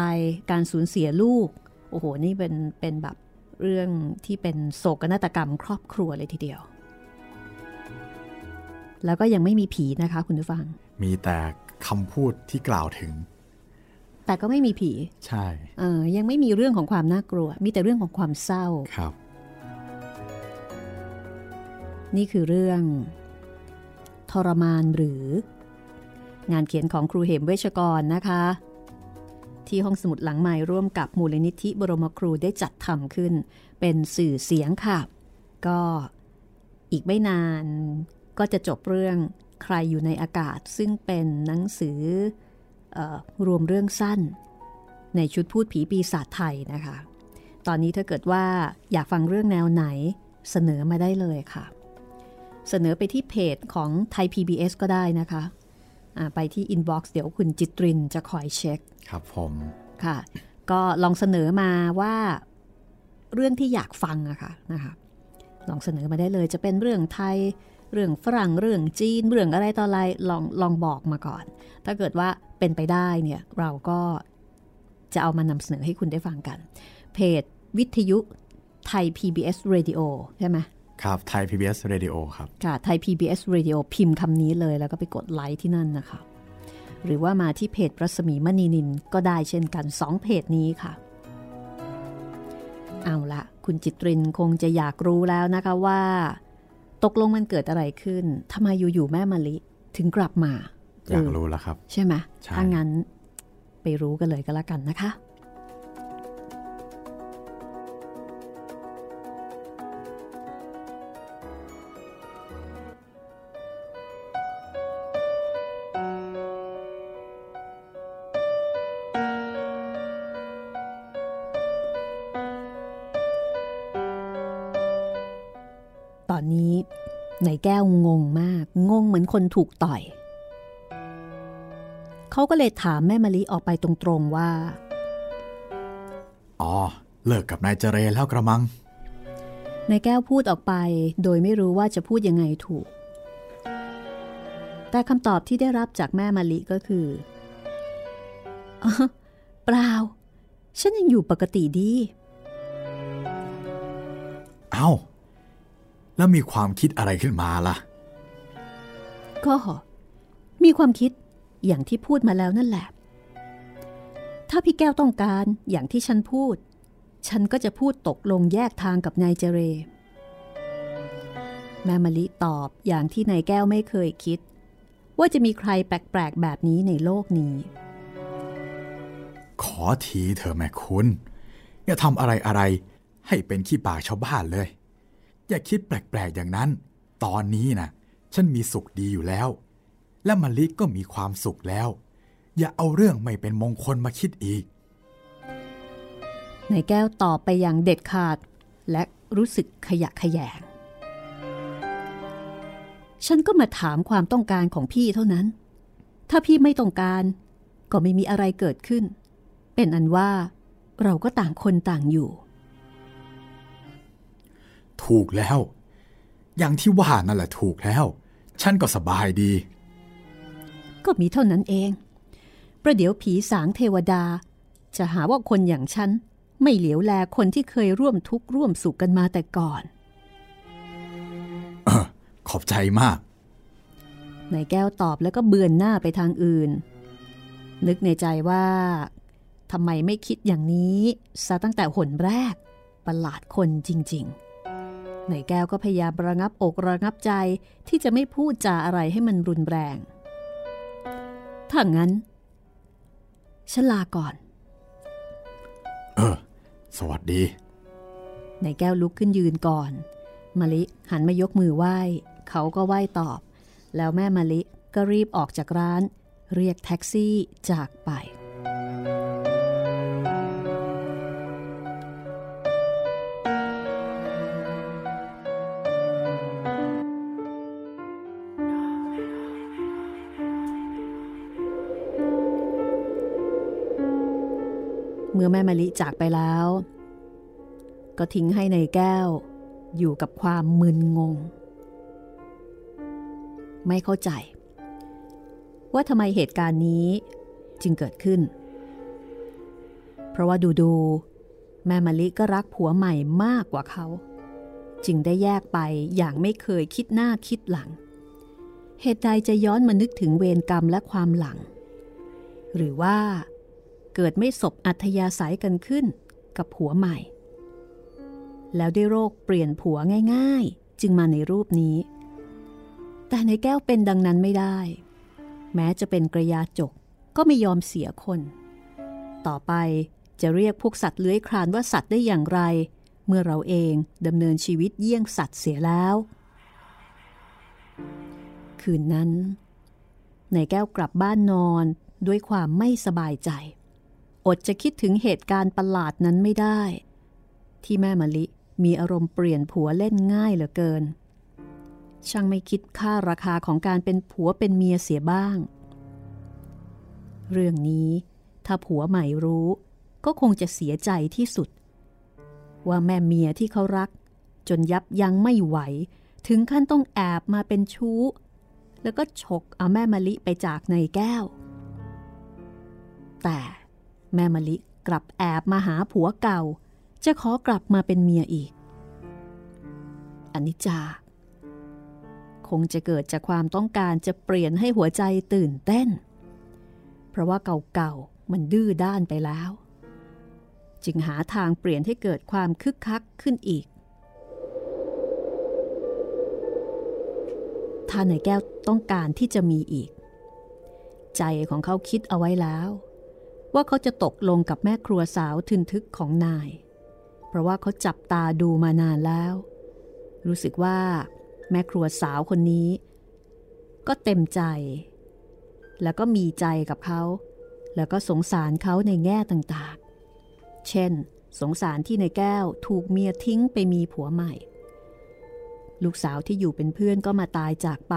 S2: การสูญเสียลูก โอ้โห นี่เป็นเป็นแบบเรื่องที่เป็นโศกนาฏกรรมครอบครัวเลยทีเดียว แล้วก็ยังไม่มีผีนะคะคุณผู้ฟัง
S1: มีแต่คำพูดที่กล่าวถึง
S2: แต่ก็ไม่มีผี
S1: ใช่
S2: เออยังไม่มีเรื่องของความน่ากลัว มีแต่เรื่องของความเศร้า
S1: ครับ
S2: นี่คือเรื่อง ทรมานหรือ งานเขียนของครูเหมเวชกรนะคะ ที่ห้องสมุดหลังใหม่ร่วมกับมูลนิธิบรมครูได้จัดทำขึ้น เป็นสื่อเสียงค่ะ ก็อีกไม่นาน ก็จะจบเรื่องใครอยู่ในอากาศ ซึ่งเป็นหนังสือเอ่อรวมเรื่องสั้น ในชุดพูดผีปีศาจไทยนะคะ ตอนนี้ถ้าเกิดว่าอยากฟังเรื่องแนวไหนเสนอมาได้เลยค่ะ เสนอไปที่เพจของไทย PBS ก็ได้นะคะอ่าไปที่ inbox เดี๋ยวคุณจิตรินจะคอยเช็ค
S1: ครับผม
S2: ค่ะ ก็ลองเสนอมาว่าเรื่องที่อยากฟังอะค่ะนะคะลองเสนอมาได้เลยจะเป็นเรื่องไทย เรื่องฝรั่งเรื่องจีนเรื่องอะไรต่ออะไรลองลองบอกมาก่อน ถ้าเกิดว่าเป็นไปได้เนี่ยเราก็จะเอามานำเสนอให้คุณได้ฟังกัน เพจวิทยุไทย PBS Radio ใช่ไหม
S1: ครับไทย PBS Radio ครับ
S2: ค่ะไทย PBS Radio พิมพ์คำนี้เลยแล้วก็ไปกดไลค์ที่นั่นนะคะ หรือว่ามาที่เพจรัศมีมณีนินก็ได้เช่นกัน2เพจนี้ค่ะ เอาละคุณจิตรินคงจะอยากรู้แล้วนะคะว่า ตกลงมันเกิดอะไรขึ้นทำไมอยู่ๆแม่มะลิถึงกลับมา
S1: อยาก
S2: เออ
S1: รู้แล้วครับ
S2: ใช่ไหม
S1: ใช่
S2: ถ้างั้นไปรู้กันเลยก็แล้วกันนะคะ แก้วงงมาก งงเหมือนคนถูกต่อย เขาก็เลยถามแม่มะลิออกไปตรงๆว่า
S1: อ๋อ เลิกกับนายเจเรแล้วกระมัง
S2: นายแก้วพูดออกไปโดยไม่รู้ว่าจะพูดยังไงถูก แต่คำตอบที่ได้รับจากแม่มะลิก็คืออ๋อเปล่า ฉันยังอยู่ปกติดี
S1: เอ้า แล้วมีความคิดอะไรขึ้นมาล่ะ
S2: ก็มีความคิดอย่างที่พูดมาแล้วนั่นแหละ ถ้าพี่แก้วต้องการอย่างที่ฉันพูด ฉันก็จะพูดตกลงแยกทางกับนายเจเร แม่มะลิตอบอย่างที่นายแก้วไม่เคยคิด ว่าจะมีใครแปลกๆแบบนี้ในโลกนี้
S1: ขอทีเถอะแม่คุณ อย่าทำอะไรอะไรให้เป็นขี้ปากชาวบ้านเลย อย่าคิดแปลกๆอย่างนั้น ตอนนี้นะฉันมีสุขดีอยู่แล้ว และมะลิก็มีความสุขแล้ว อย่าเอาเรื่องไม่เป็นมงคลมาคิดอีก
S2: นายแก้วตอบไปอย่างเด็ดขาด และรู้สึกขยะแขยง ฉันก็มาถามความต้องการของพี่เท่านั้น ถ้าพี่ไม่ต้องการ ก็ไม่มีอะไรเกิดขึ้น เป็นอันว่าเราก็ต่างคนต่างอยู่
S1: ถูกแล้ว อย่างที่ว่านั่นแหละถูกแล้ว ฉันก็สบายดี
S2: ก็มีเท่านั้นเอง ประเดี๋ยวผีสางเทวดา จะหาว่าคนอย่างฉัน ไม่เหลียวแลคนที่เคยร่วมทุกข์ร่วมสุขกันมาแต่ก่อน
S1: ขอบใจมาก
S2: นายแก้วตอบแล้วก็เบือนหน้าไปทางอื่น นึกในใจว่าทำไมไม่คิดอย่างนี้ซะตั้งแต่หนแรกประหลาดคนจริง ๆ นายแก้วก็พยายามระงับอกระงับใจที่จะไม่พูดจาอะไรให้มันรุนแรง ถ้างั้นฉันลาก่อน
S1: เออ สวัสดี
S2: นายแก้วลุกขึ้นยืนก่อน มะลิหันมายกมือไหว้ เขาก็ไหว้ตอบ แล้วแม่มะลิก็รีบออกจากร้าน เรียกแท็กซี่จากไป เมื่อแม่มะลิจากไปแล้ว ก็ทิ้งให้ในแก้ว อยู่กับความมึนงง ไม่เข้าใจ ว่าทำไมเหตุการณ์นี้จึงเกิดขึ้น เพราะว่าดูดูๆแม่มะลิก็รักผัวใหม่มากกว่าเขา จึงได้แยกไปอย่างไม่เคยคิดหน้าคิดหลัง เหตุใดจะย้อนมานึกถึงเวรกรรมและความหลัง หรือว่า เกิดไม่สบอัธยาศัยกันขึ้นกับผัวใหม่ แล้วได้โรคเปลี่ยนผัวง่ายๆ จึงมาในรูปนี้ แต่ในแก้วเป็นดังนั้นไม่ได้ แม้จะเป็นกระยาจกก็ไม่ยอมเสียคน ต่อไปจะเรียกพวกสัตว์เลื้อยคลานว่าสัตว์ได้อย่างไร เมื่อเราเองดำเนินชีวิตเยี่ยงสัตว์เสียแล้ว คืนนั้น ในแก้วกลับบ้านนอนด้วยความไม่สบายใจ อดจะคิดถึงเหตุการณ์ประหลาดนั้นไม่ได้ ที่แม่มะลิมีอารมณ์เปลี่ยนผัวเล่นง่ายเหลือเกิน ช่างไม่คิดค่าราคาของการเป็นผัวเป็นเมียเสียบ้าง เรื่องนี้ถ้าผัวใหม่รู้ก็คงจะเสียใจที่สุด ว่าแม่เมียที่เขารัก จนยับยั้งไม่ไหว ถึงขั้นต้องแอบมาเป็นชู้ แล้วก็ฉกเอาแม่มะลิไปจากในแก้ว แต่ แม่มะลิกลับแอบมาหาผัวเก่า จะขอกลับมาเป็นเมียอีกอนิจจา คงจะเกิดจากความต้องการจะเปลี่ยนให้หัวใจตื่นเต้น เพราะว่าเก่าๆมันดื้อด้านไปแล้ว จึงหาทางเปลี่ยนให้เกิดความคึกคักขึ้นอีก ถ้าในแก้วต้องการที่จะมีอีก ใจของเขาคิดเอาไว้แล้ว ว่าเขาจะตกลงกับแม่ครัวสาวทึนทึกของนาย เพราะว่าเขาจับตาดูมานานแล้ว รู้สึกว่าแม่ครัวสาวคนนี้ ก็เต็มใจ แล้วก็มีใจกับเขา แล้วก็สงสารเขาในแง่ต่างๆ เช่น สงสารที่ในแก้วถูกเมียทิ้งไปมีผัวใหม่ ลูกสาวที่อยู่เป็นเพื่อนก็มาตายจากไป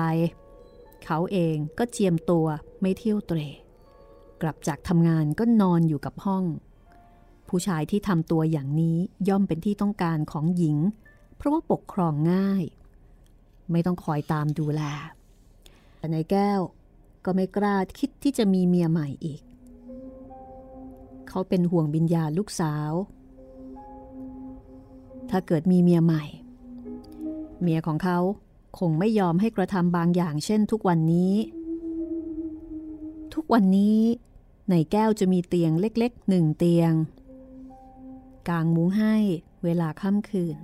S2: เขาเองก็เจียมตัวไม่เที่ยวเตร กลับจากทำงานก็นอนอยู่กับห้อง ผู้ชายที่ทำตัวอย่างนี้ย่อมเป็นที่ต้องการของหญิง เพราะว่าปกครองง่าย ไม่ต้องคอยตามดูแลแต่ในแก้วก็ไม่กล้าคิดที่จะมีเมียใหม่อีก เขาเป็นห่วงบิญญาลูกสาว ถ้าเกิดมีเมียใหม่ เมียของเขาคงไม่ยอมให้กระทำบางอย่างเช่นทุกวันนี้ ทุกวันนี้ ในแก้วจะมีเตียงเล็กๆหนึ่งเตียง กางมุ้งให้เวลาค่ำคืน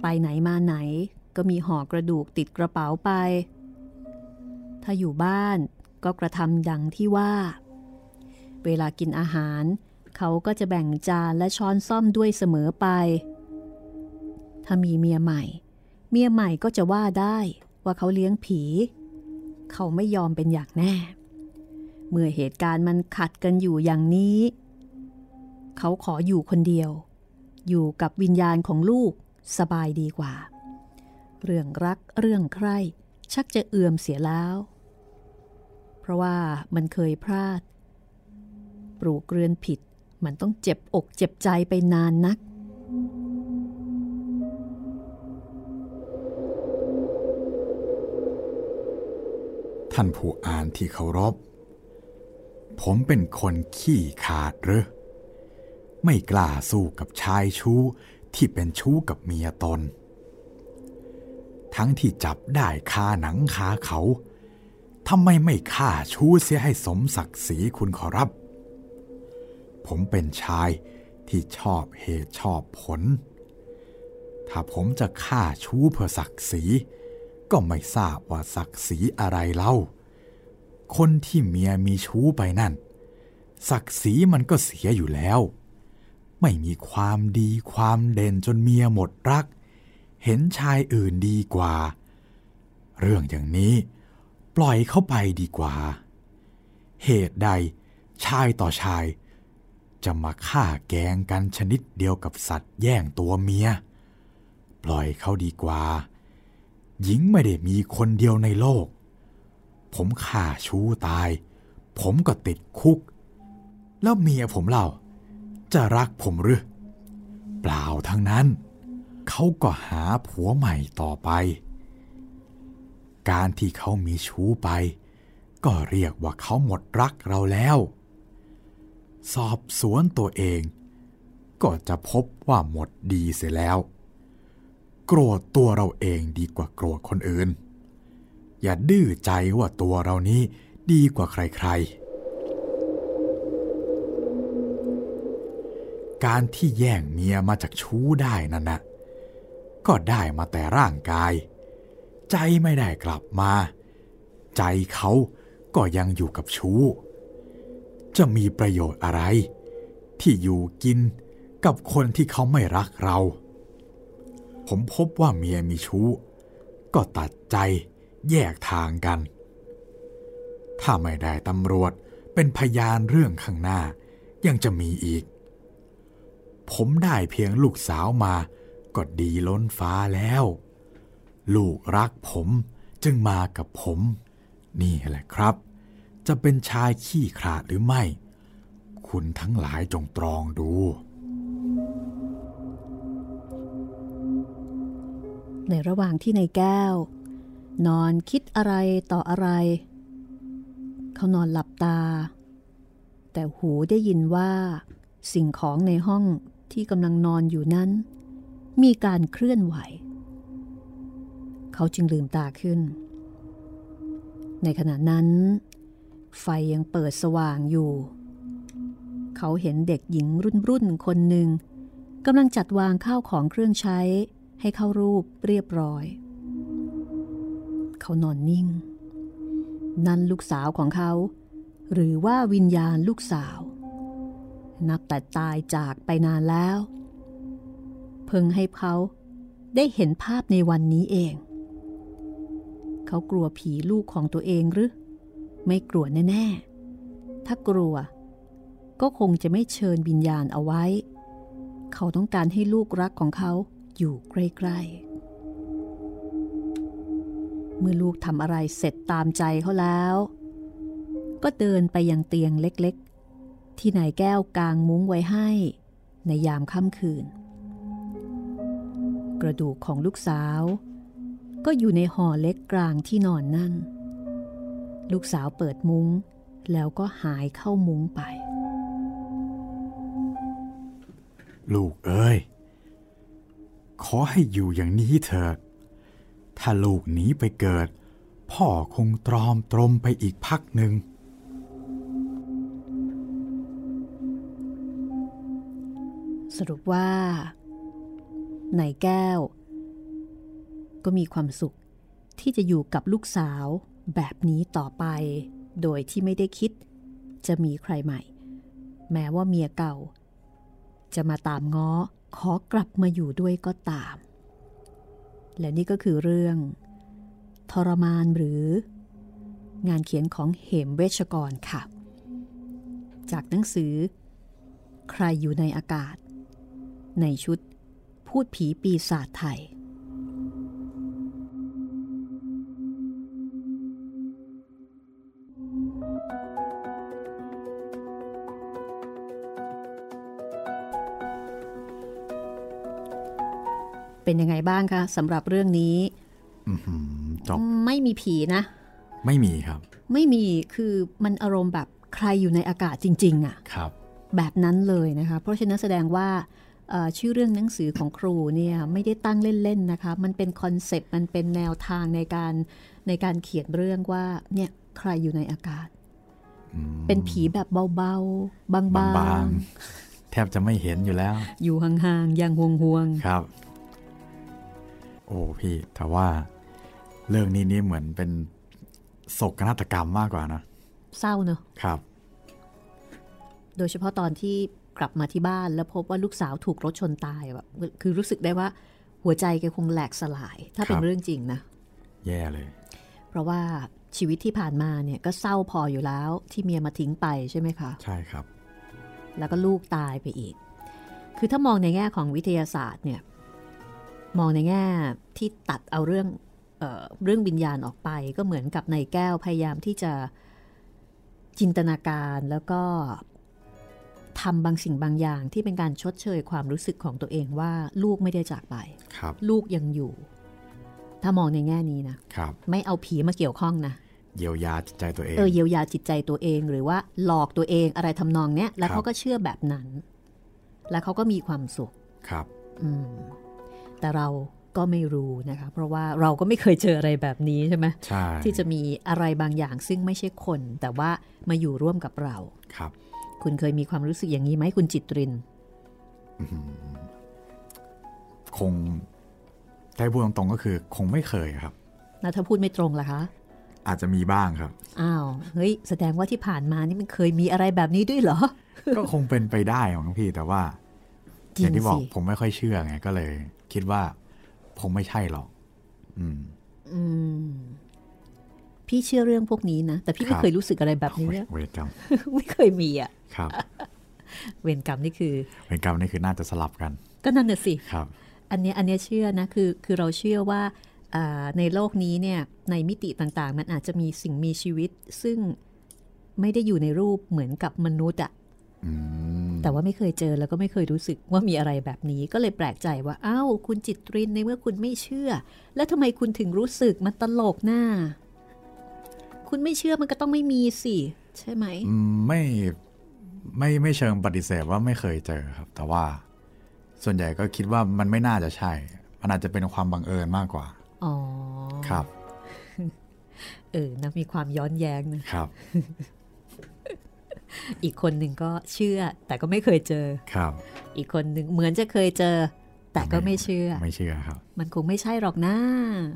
S2: ไปไหนมาไหนก็มีห่อกระดูกติดกระเป๋าไป ถ้าอยู่บ้านก็กระทำดังที่ว่า เวลากินอาหาร เขาก็จะแบ่งจานและช้อนซ่อมด้วยเสมอไป ถ้ามีเมียใหม่ เมียใหม่ก็จะว่าได้ว่าเขาเลี้ยงผี เขาไม่ยอมเป็นอย่างแน่ เมื่อเหตุการณ์มันขัดกันอยู่อย่างนี้ เขาขออยู่คนเดียว อยู่กับวิญญาณของลูกสบายดีกว่า เรื่องรักเรื่องใคร ชักจะเอื่อมเสียแล้ว เพราะว่ามันเคยพลาด ปลูกเรือนผิดมันต้องเจ็บอกเจ็บใจไปนานนัก
S1: ท่านผู้อ่านที่เคารพ ผมเป็นคนขี้ขาดหรือไม่กล้าสู้กับชายชู้ที่เป็นชู้กับเมียตน ทั้งที่จับได้คาหนังคาเขาทำไมไม่ฆ่าชู้เสียให้สมศักดิ์ศรีคุณขอรับ ผมเป็นชายที่ชอบเหตุชอบผล ถ้าผมจะฆ่าชู้เพื่อศักดิ์ศรีก็ไม่ทราบว่าศักดิ์ศรีอะไรเล่า คนที่เมียมีชู้ไปนั่น ศักดิ์ศรีมันก็เสียอยู่แล้ว ไม่มีความดีความเด่นจนเมียหมดรัก เห็นชายอื่นดีกว่า เรื่องอย่างนี้ปล่อยเข้าไปดีกว่า เหตุใดชายต่อชาย จะมาฆ่าแกงกันชนิดเดียวกับสัตว์แย่งตัวเมีย ปล่อยเขาดีกว่า หญิงไม่ได้มีคนเดียวในโลก ผมฆ่าชู้ตาย ผมก็ติดคุก แล้วเมียผมเล่า จะรักผมหรือ เปล่าทั้งนั้น เขาก็หาผัวใหม่ต่อไป การที่เขามีชู้ไป ก็เรียกว่าเขาหมดรักเราแล้ว สอบสวนตัวเอง ก็จะพบว่าหมดดีเสียแล้ว โกรธตัวเราเองดีกว่าโกรธคนอื่น อย่าดื้อใจว่าตัวเรานี้ดีกว่าใครๆ การที่แย่งเมียมาจากชู้ได้นั่นนะก็ได้มาแต่ร่างกาย ใจไม่ได้กลับมา ใจเขาก็ยังอยู่กับชู้ จะมีประโยชน์อะไร ที่อยู่กินกับคนที่เขาไม่รักเรา ผมพบว่าเมียมีชู้ ก็ตัดใจ แยกทางกัน ถ้าไม่ได้ตำรวจเป็นพยานเรื่องข้างหน้ายังจะมีอีก ผมได้เพียงลูกสาวมาก็ดีล้นฟ้าแล้ว ลูกรักผมจึงมากับผม นี่แหละครับ จะเป็นชายขี้ขลาดหรือไม่ คุณทั้งหลายจงตรองดู
S2: ในระหว่างที่ในแก้ว นอนคิดอะไรต่ออะไร เขานอนหลับตา แต่หูได้ยินว่า สิ่งของในห้องที่กำลังนอนอยู่นั้น มีการเคลื่อนไหว เขาจึงลืมตาขึ้น ในขณะนั้น ไฟยังเปิดสว่างอยู่ เขาเห็นเด็กหญิงรุ่นรุ่นคนหนึ่งกำลังจัดวางข้าวของเครื่องใช้ให้เข้ารูปเรียบร้อย เขานอนนิ่ง นั่นลูกสาวของเขา หรือว่าวิญญาณลูกสาว นับแต่ตายจากไปนานแล้ว เพิ่งให้เขาได้เห็นภาพในวันนี้เอง เขากลัวผีลูกของตัวเองหรือ ไม่กลัวแน่ ๆ ถ้ากลัว ก็คงจะไม่เชิญวิญญาณเอาไว้ เขาต้องการให้ลูกรักของเขาอยู่ใกล้ ๆ มื่อลูกทำอะไรเสร็จตามใจเขาแล้ว ก็เดินไปยังเตียงเล็กๆ ที่นายแก้วกางมุ้งไว้ให้ในยามค่ำคืน กระดูกของลูกสาว ก็อยู่ในห่อเล็กกลางที่นอนนั่น ลูกสาวเปิดมุ้ง แล้วก็หายเข้ามุ้งไป
S1: ลูกเอ้ย ขอให้อยู่อย่างนี้เถิด ถ้าลูกหนีไปเกิด พ่อคงตรอมตรมไปอีกพักหนึ่ง
S2: สรุปว่า นายแก้ว ก็มีความสุขที่จะอยู่กับลูกสาวแบบนี้ต่อไป โดยที่ไม่ได้คิด จะมีใครใหม่ แม้ว่าเมียเก่า จะมาตามง้อขอกลับมาอยู่ด้วยก็ตาม และนี่ก็คือเรื่อง ทรมานหรือ งานเขียนของเหมเวชกรค่ะ จากหนังสือ ใครอยู่ในอากาศ ในชุดพูดผีปีศาจไทย เป็นยังไงบ้างคะสำหรับเรื่องนี้
S1: อื้อหือจบ
S2: ไม่มีผีนะ
S1: ไม่มีครับ
S2: ไม่มีคือมันอารมณ์แบบใครอยู่ในอากาศจริง ๆอะ
S1: ครับ
S2: แบบนั้นเลยนะคะ เพราะฉะนั้นแสดงว่าเอ่อชื่อเรื่องหนังสือของครูเนี่ยไม่ได้ตั้งเล่น ๆ นะคะ มันเป็นคอนเซปต์มันเป็นแนวทางในการในการเขียนเรื่องว่าเนี่ยใครอยู่ในอากาศ เป็นผีแบบเบาๆ บาง
S1: บางๆแทบจะไม่เห็นอยู่แล้ว
S2: ๆอยู่ห่างๆอย่างห่วง
S1: ครับ โอ้พี่แต่ว่าเรื่องนี้นี่เหมือนเป็นโศกนาฏกรรมมากกว่านะ
S2: ๆเศร้าเนอะ
S1: ครับ
S2: โดยเฉพาะตอนที่กลับมาที่บ้านแล้วพบว่าลูกสาวถูกรถชนตายแบบคือรู้สึกได้ว่าหัวใจแกคงแหลกสลาย ถ้าเป็น
S1: ครับ
S2: เรื่องจริงนะ
S1: แย่เลย
S2: เพราะว่าชีวิตที่ผ่านมาเนี่ยก็เศร้าพออยู่แล้วที่เมียมาทิ้งไปใช่ไหมคะ
S1: ใช่ครับ
S2: แล้วก็ลูกตายไปอีก คือถ้ามองในแง่ของวิทยาศาสตร์เนี่ย มองในแง่ที่ตัดเอาเรื่องเออเรื่องวิญญาณออกไป ก็เหมือนกับในแก้วพยายามที่จะจินตนาการแล้วก็ทำบางสิ่งบางอย่างที่เป็นการชดเชยความรู้สึกของตัวเองว่าลูกไม่ได้จากไป
S1: ครับ
S2: ลูกยังอยู่ ถ้ามองในแง่นี้นะ
S1: ครับ
S2: ไม่เอาผีมาเกี่ยวข้องนะ
S1: เยียวยาจิตใจตัวเอง
S2: เออเยียวยาจิตใจตัวเอง หรือว่าหลอกตัวเองอะไรทำนองเนี้ย แล้ว
S1: ครับ
S2: เขาก็เชื่อแบบนั้น แล้วเขาก็มีความสุข
S1: ครับ
S2: อืม แต่เราก็ไม่รู้นะคะ เพราะว่าเราก็ไม่เคยเจออะไรแบบนี้ใช่ไหม
S1: ใช่
S2: ที่จะมีอะไรบางอย่างซึ่งไม่ใช่คน แต่ว่ามาอยู่ร่วมกับเรา
S1: ครับ
S2: คุณเคยมีความรู้สึกอย่างนี้ไหมคุณจิตริน
S1: คงได้พูดตรงๆก็คือ คงไม่เคยครับ
S2: แล้วถ้าพูดไม่ตรงล่ะคะ
S1: อาจจะมีบ้างครับ
S2: อ้าว เฮ้ย แสดงว่าที่ผ่านมานี่มันเคยมีอะไรแบบนี้ด้วยเหรอ
S1: ก็คงเป็นไปได้มั้งพี่แต่ว่า
S2: จริ
S1: อย่างงที่บอก
S2: สิ
S1: ผมไม่ค่อยเชื่อไงก็เลย คิดว่าคงไม่ใช่หรอก อืม
S2: อืมพพี่เชื่อเรื่องพวกนี้นะ แต่พี่ไม่
S1: ครับ
S2: เคยรู้สึกอะไรแบบนี้
S1: เว
S2: อะ
S1: เวรกรรม
S2: ไม่เคยมีอะ
S1: ครับ
S2: เวรกรรมนี่คือ
S1: เวรกรรมนี่คือน่าจะสลับกัน
S2: ก็นั่นน่ะสิ
S1: ครับ
S2: อันเนี้ยอันเนี้ยเชื่อนะคือ คือเราเชื่อว่าอ่าในโลกนี้เนี่ย ในมิติต่างๆ มันอาจจะมีสิ่งมีชีวิต ซึ่งไม่ได้อยู่ในรูปเหมือนกับมนุษย์อะ
S1: อืม
S2: แต่ว่าไม่เคยเจอแล้วก็ไม่เคยรู้สึกว่ามีอะไรแบบนี้ก็เลยแปลกใจว่าอ้าวคุณจิตรินในเมื่อคุณไม่เชื่อ แล้วทำไมคุณถึงรู้สึกมันตลกหน้า คุณไม่เชื่อมันก็ต้องไม่มีสิใช่ไหม
S1: อืมไม่ไม่ไม่เชิงปฏิเสธว่าไม่เคยเจอครับ แต่ว่าส่วนใหญ่ก็คิดว่ามันไม่น่าจะใช่ มันอาจจะเป็นความบังเอิญมากกว่า
S2: อ๋อ
S1: ครับ
S2: เออนะมีความย้อนแย้งนะ
S1: ครับ
S2: อีกคนหนึ่งก็เชื่อ แต่ก็ไม่เคยเจอ
S1: ครับ
S2: อีกคนหนึ่งเหมือนจะเคยเจอ แต่ก็ไม่เชื่อ
S1: ไม่เชื่อครับ
S2: มันคงไม่ใช่หรอกนะ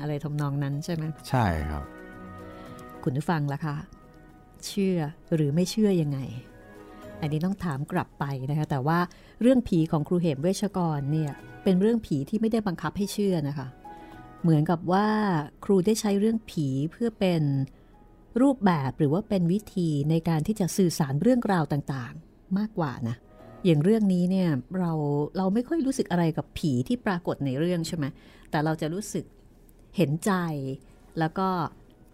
S2: อะไรทำนองนั้นใช่ไหม
S1: ใช่ครับ
S2: คุณผู้ฟังล่ะคะเชื่อหรือไม่เชื่อยังไง อันนี้ต้องถามกลับไปนะคะ แต่ว่าเรื่องผีของครูเหมเวชกรเนี่ยเป็นเรื่องผีที่ไม่ได้บังคับให้เชื่อนะคะ เหมือนกับว่าครูได้ใช้เรื่องผีเพื่อเป็น รูปแบบหรือว่าเป็นวิธีในการที่จะสื่อสารเรื่องราวต่างๆ มากกว่านะ อย่างเรื่องนี้เนี่ยเราเราไม่ค่อยรู้สึกอะไรกับผีที่ปรากฏในเรื่องใช่ไหมแต่เราจะรู้สึกเห็นใจแล้วก็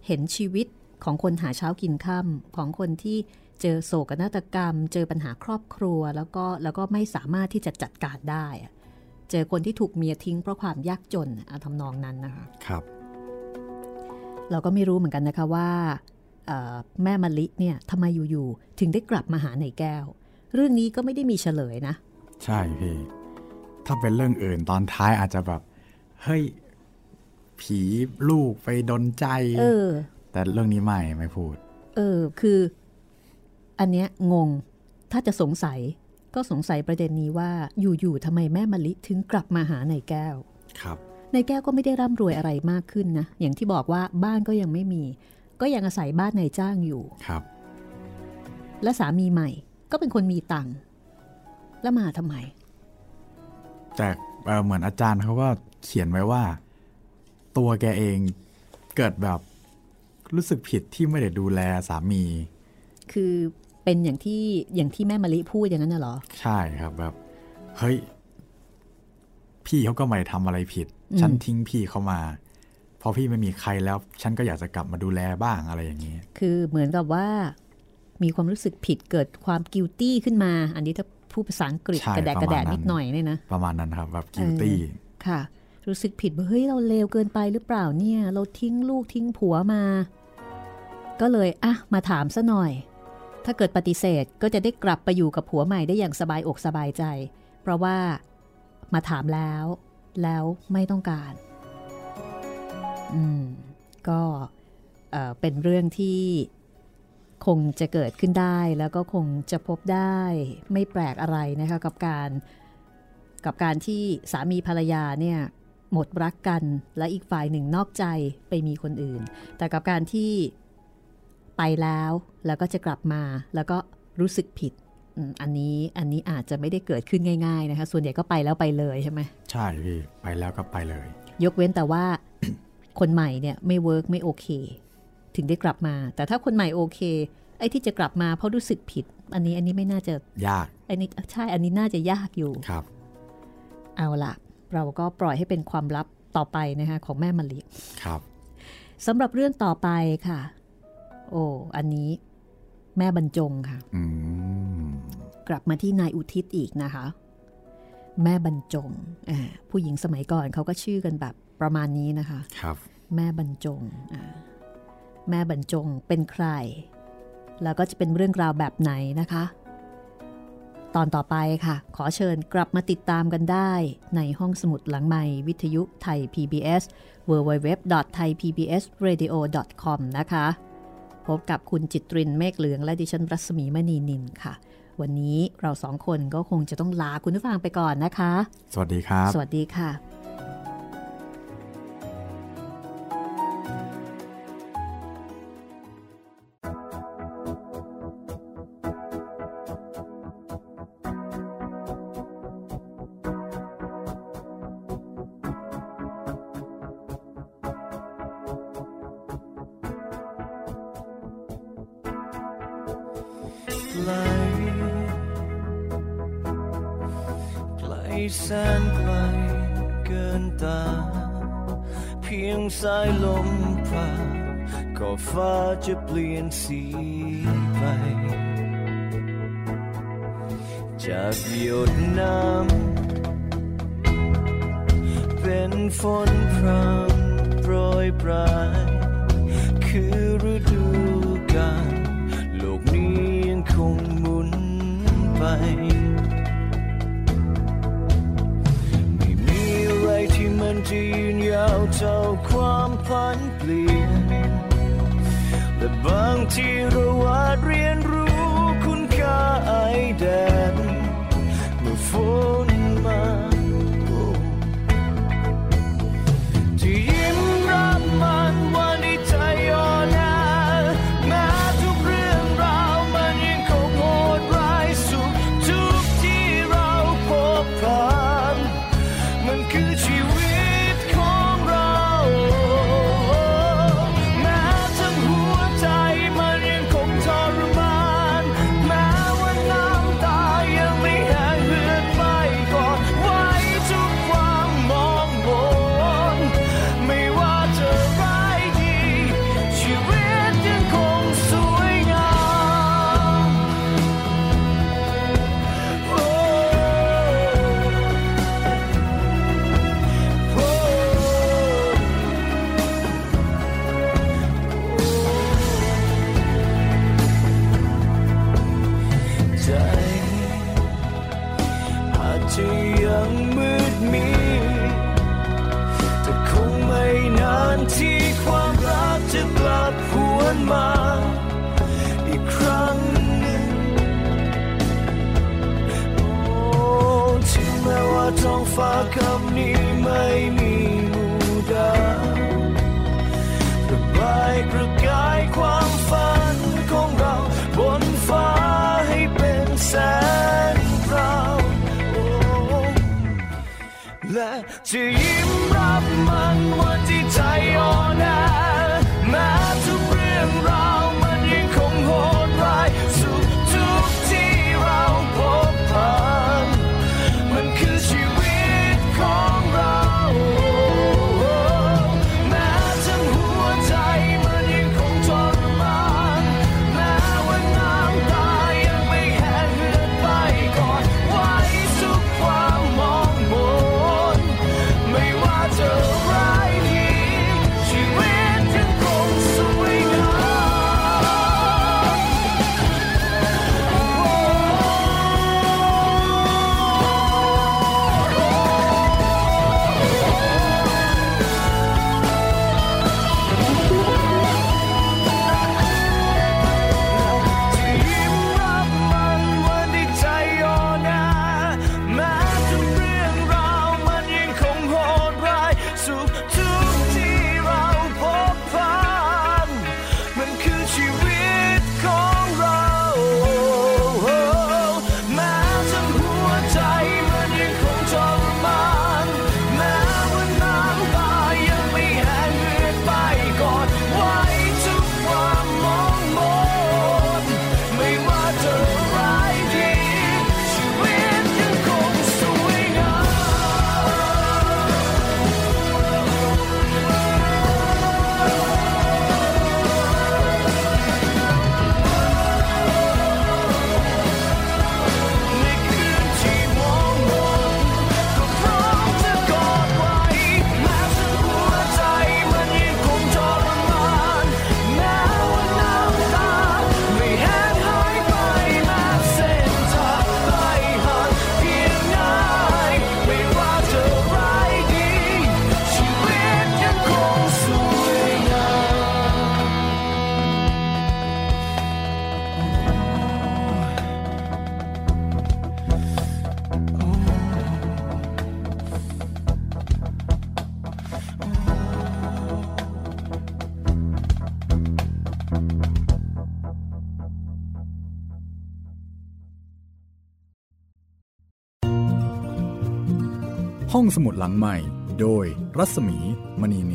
S2: เห็นชีวิตของคนหาเช้ากินค่ำของคนที่เจอโศกนาฏกรรม เจอปัญหาครอบครัว แล้วก็แล้วก็ไม่สามารถที่จะจัดการได้ เจอคนที่ถูกเมียทิ้งเพราะความยากจนอะทำนองนั้นนะคะ
S1: ครับ
S2: เราก็ไม่รู้เหมือนกันนะคะว่าเอ่อแม่มะลิเนี่ยทำไมอยู่ๆถึงได้กลับมาหาในแก้ว เรื่องนี้ก็ไม่ได้มีเฉลยนะ
S1: ใช่พี่ถ้าเป็นเรื่องอื่นตอนท้ายอาจจะแบบ เฮ้ย ผีลูกไปดนใจ
S2: เออ
S1: แต่เรื่องนี้ไม่ไม่พูด
S2: เออ คือ อันเนี้ยงง ถ้าจะสงสัยก็สงสัยประเด็นนี้ว่าอยู่ๆทำไมแม่มะลิถึงกลับมาหาในแก้ว
S1: ครับ
S2: ในแก้วก็ไม่ได้ร่ำรวยอะไรมากขึ้นนะ อย่างที่บอกว่าบ้านก็ยังไม่มี ก็ยังอาศัยบ้านนายจ้างอยู่
S1: ครับ
S2: และสามีใหม่ก็เป็นคนมีตังค์ แล้วมาทำไม
S1: แต่เอ่อเหมือนอาจารย์เขาก็เขียนไว้ว่า ตัวแกเองเกิดแบบรู้สึกผิดที่ไม่ได้ดูแลสามี
S2: คือเป็นอย่างที่อย่างที่แม่มะลิพูดอย่างนั้นน่ะเหรอ
S1: ใช่ครับแบบ เฮ้ย พี่เขาก็ไม่ได้ทำอะไรผิด
S2: อืม
S1: ฉันทิ้งพี่เขามาพอพี่ไม่มีใครแล้ว ฉันก็อยากจะกลับมาดูแลบ้างอะไรอย่างนี้
S2: คือเหมือนกับว่ามีความรู้สึกผิดเกิดความ guilty ขึ้นมา อันนี้ถ้าพูดภาษาอังกฤษ
S1: ใช่
S2: กระแดก
S1: ป
S2: ก
S1: ระ
S2: ระ
S1: มา
S2: แด
S1: ณ
S2: ด
S1: นั้น
S2: นิดหน่อยเนี่ยนะ
S1: ประมาณนั้นครับแบบ guilty
S2: ค่ะ รู้สึกผิดว่าเฮ้ยเราเลวเกินไปหรือเปล่าเนี่ย เราทิ้งลูกทิ้งผัวมา ก็เลยอะมาถามซะหน่อย ถ้าเกิดปฏิเสธก็จะได้กลับไปอยู่กับผัวใหม่ได้อย่างสบายอกสบายใจ เพราะว่ามาถามแล้ว แล้วไม่ต้องการ อืม ก็เป็นเรื่องที่คงจะเกิดขึ้นได้แล้วก็คงจะพบได้ไม่แปลกอะไรนะคะกับการกับการที่สามีภรรยาเนี่ยหมดรักกันและอีกฝ่ายหนึ่งนอกใจไปมีคนอื่น แต่กับการที่ไปแล้วแล้วก็จะกลับมาแล้วก็รู้สึกผิด อืมอันนี้อันนี้อาจจะไม่ได้เกิดขึ้นง่าย ๆนะคะ ส่วนใหญ่ก็ไปแล้วไปเลยใช่ไหม
S1: ใช่พี่ไปแล้วก็ไปเลย
S2: ยกเว้นแต่ว่าคนใหม่เนี่ยไม่เวิร์กไม่โอเค ถึงได้กลับมา แต่ถ้าคนใหม่โอเค ไอ้ที่จะกลับมาเพราะรู้สึกผิด อันนี้อันนี้ไม่น่าจะ
S1: ยาก
S2: อันนี้ใช่อันนี้น่าจะยากอยู่
S1: ครับ
S2: เอาละเราก็ปล่อยให้เป็นความลับต่อไปนะคะของแม่มะลิ
S1: ครับ
S2: สำหรับเรื่องต่อไปค่ะ โอ้อันนี้แม่บรรจงค่ะ
S1: อืม
S2: กลับมาที่นายอุทิศอีกนะคะ แม่บรรจงอ่าผู้หญิงสมัยก่อนเขาก็ชื่อกันแบบประมาณนี้นะคะ
S1: ครับ
S2: แม่บรรจงอ่าแม่บรรจงเป็นใคร แล้วก็จะเป็นเรื่องราวแบบไหนนะคะ ตอนต่อไปค่ะ ขอเชิญกลับมาติดตามกันได้ในห้องสมุดหลังใหม่วิทยุไทย PBS www.thaipbsradio.com นะคะ พบกับคุณจิตรินเมฆเหลืองและดิฉันรัศมีมณีนินค่ะ วันนี้เราสองคนก็คงจะต้องลาคุณผู้ฟังไปก่อนนะคะ
S1: สวัสดีครับ
S2: สวัสดีค่ะ
S4: ลา แสนไกลเกินตา เพียงสายลมผ่าก็ฟ้าจะเปลี่ยนสีไป จากหยดน้ำเป็นฝนพรำโปรยปลาย คือฤดูกาลโลกนี้ยังคงหมุนไป จะยืนยาวเท่าความผันเปลี่ยนและบางที่เราอาจเรียนรู้คุณค่าไอแดง สมุ
S1: ดหลังใหม่ โดยรัศมีมณีน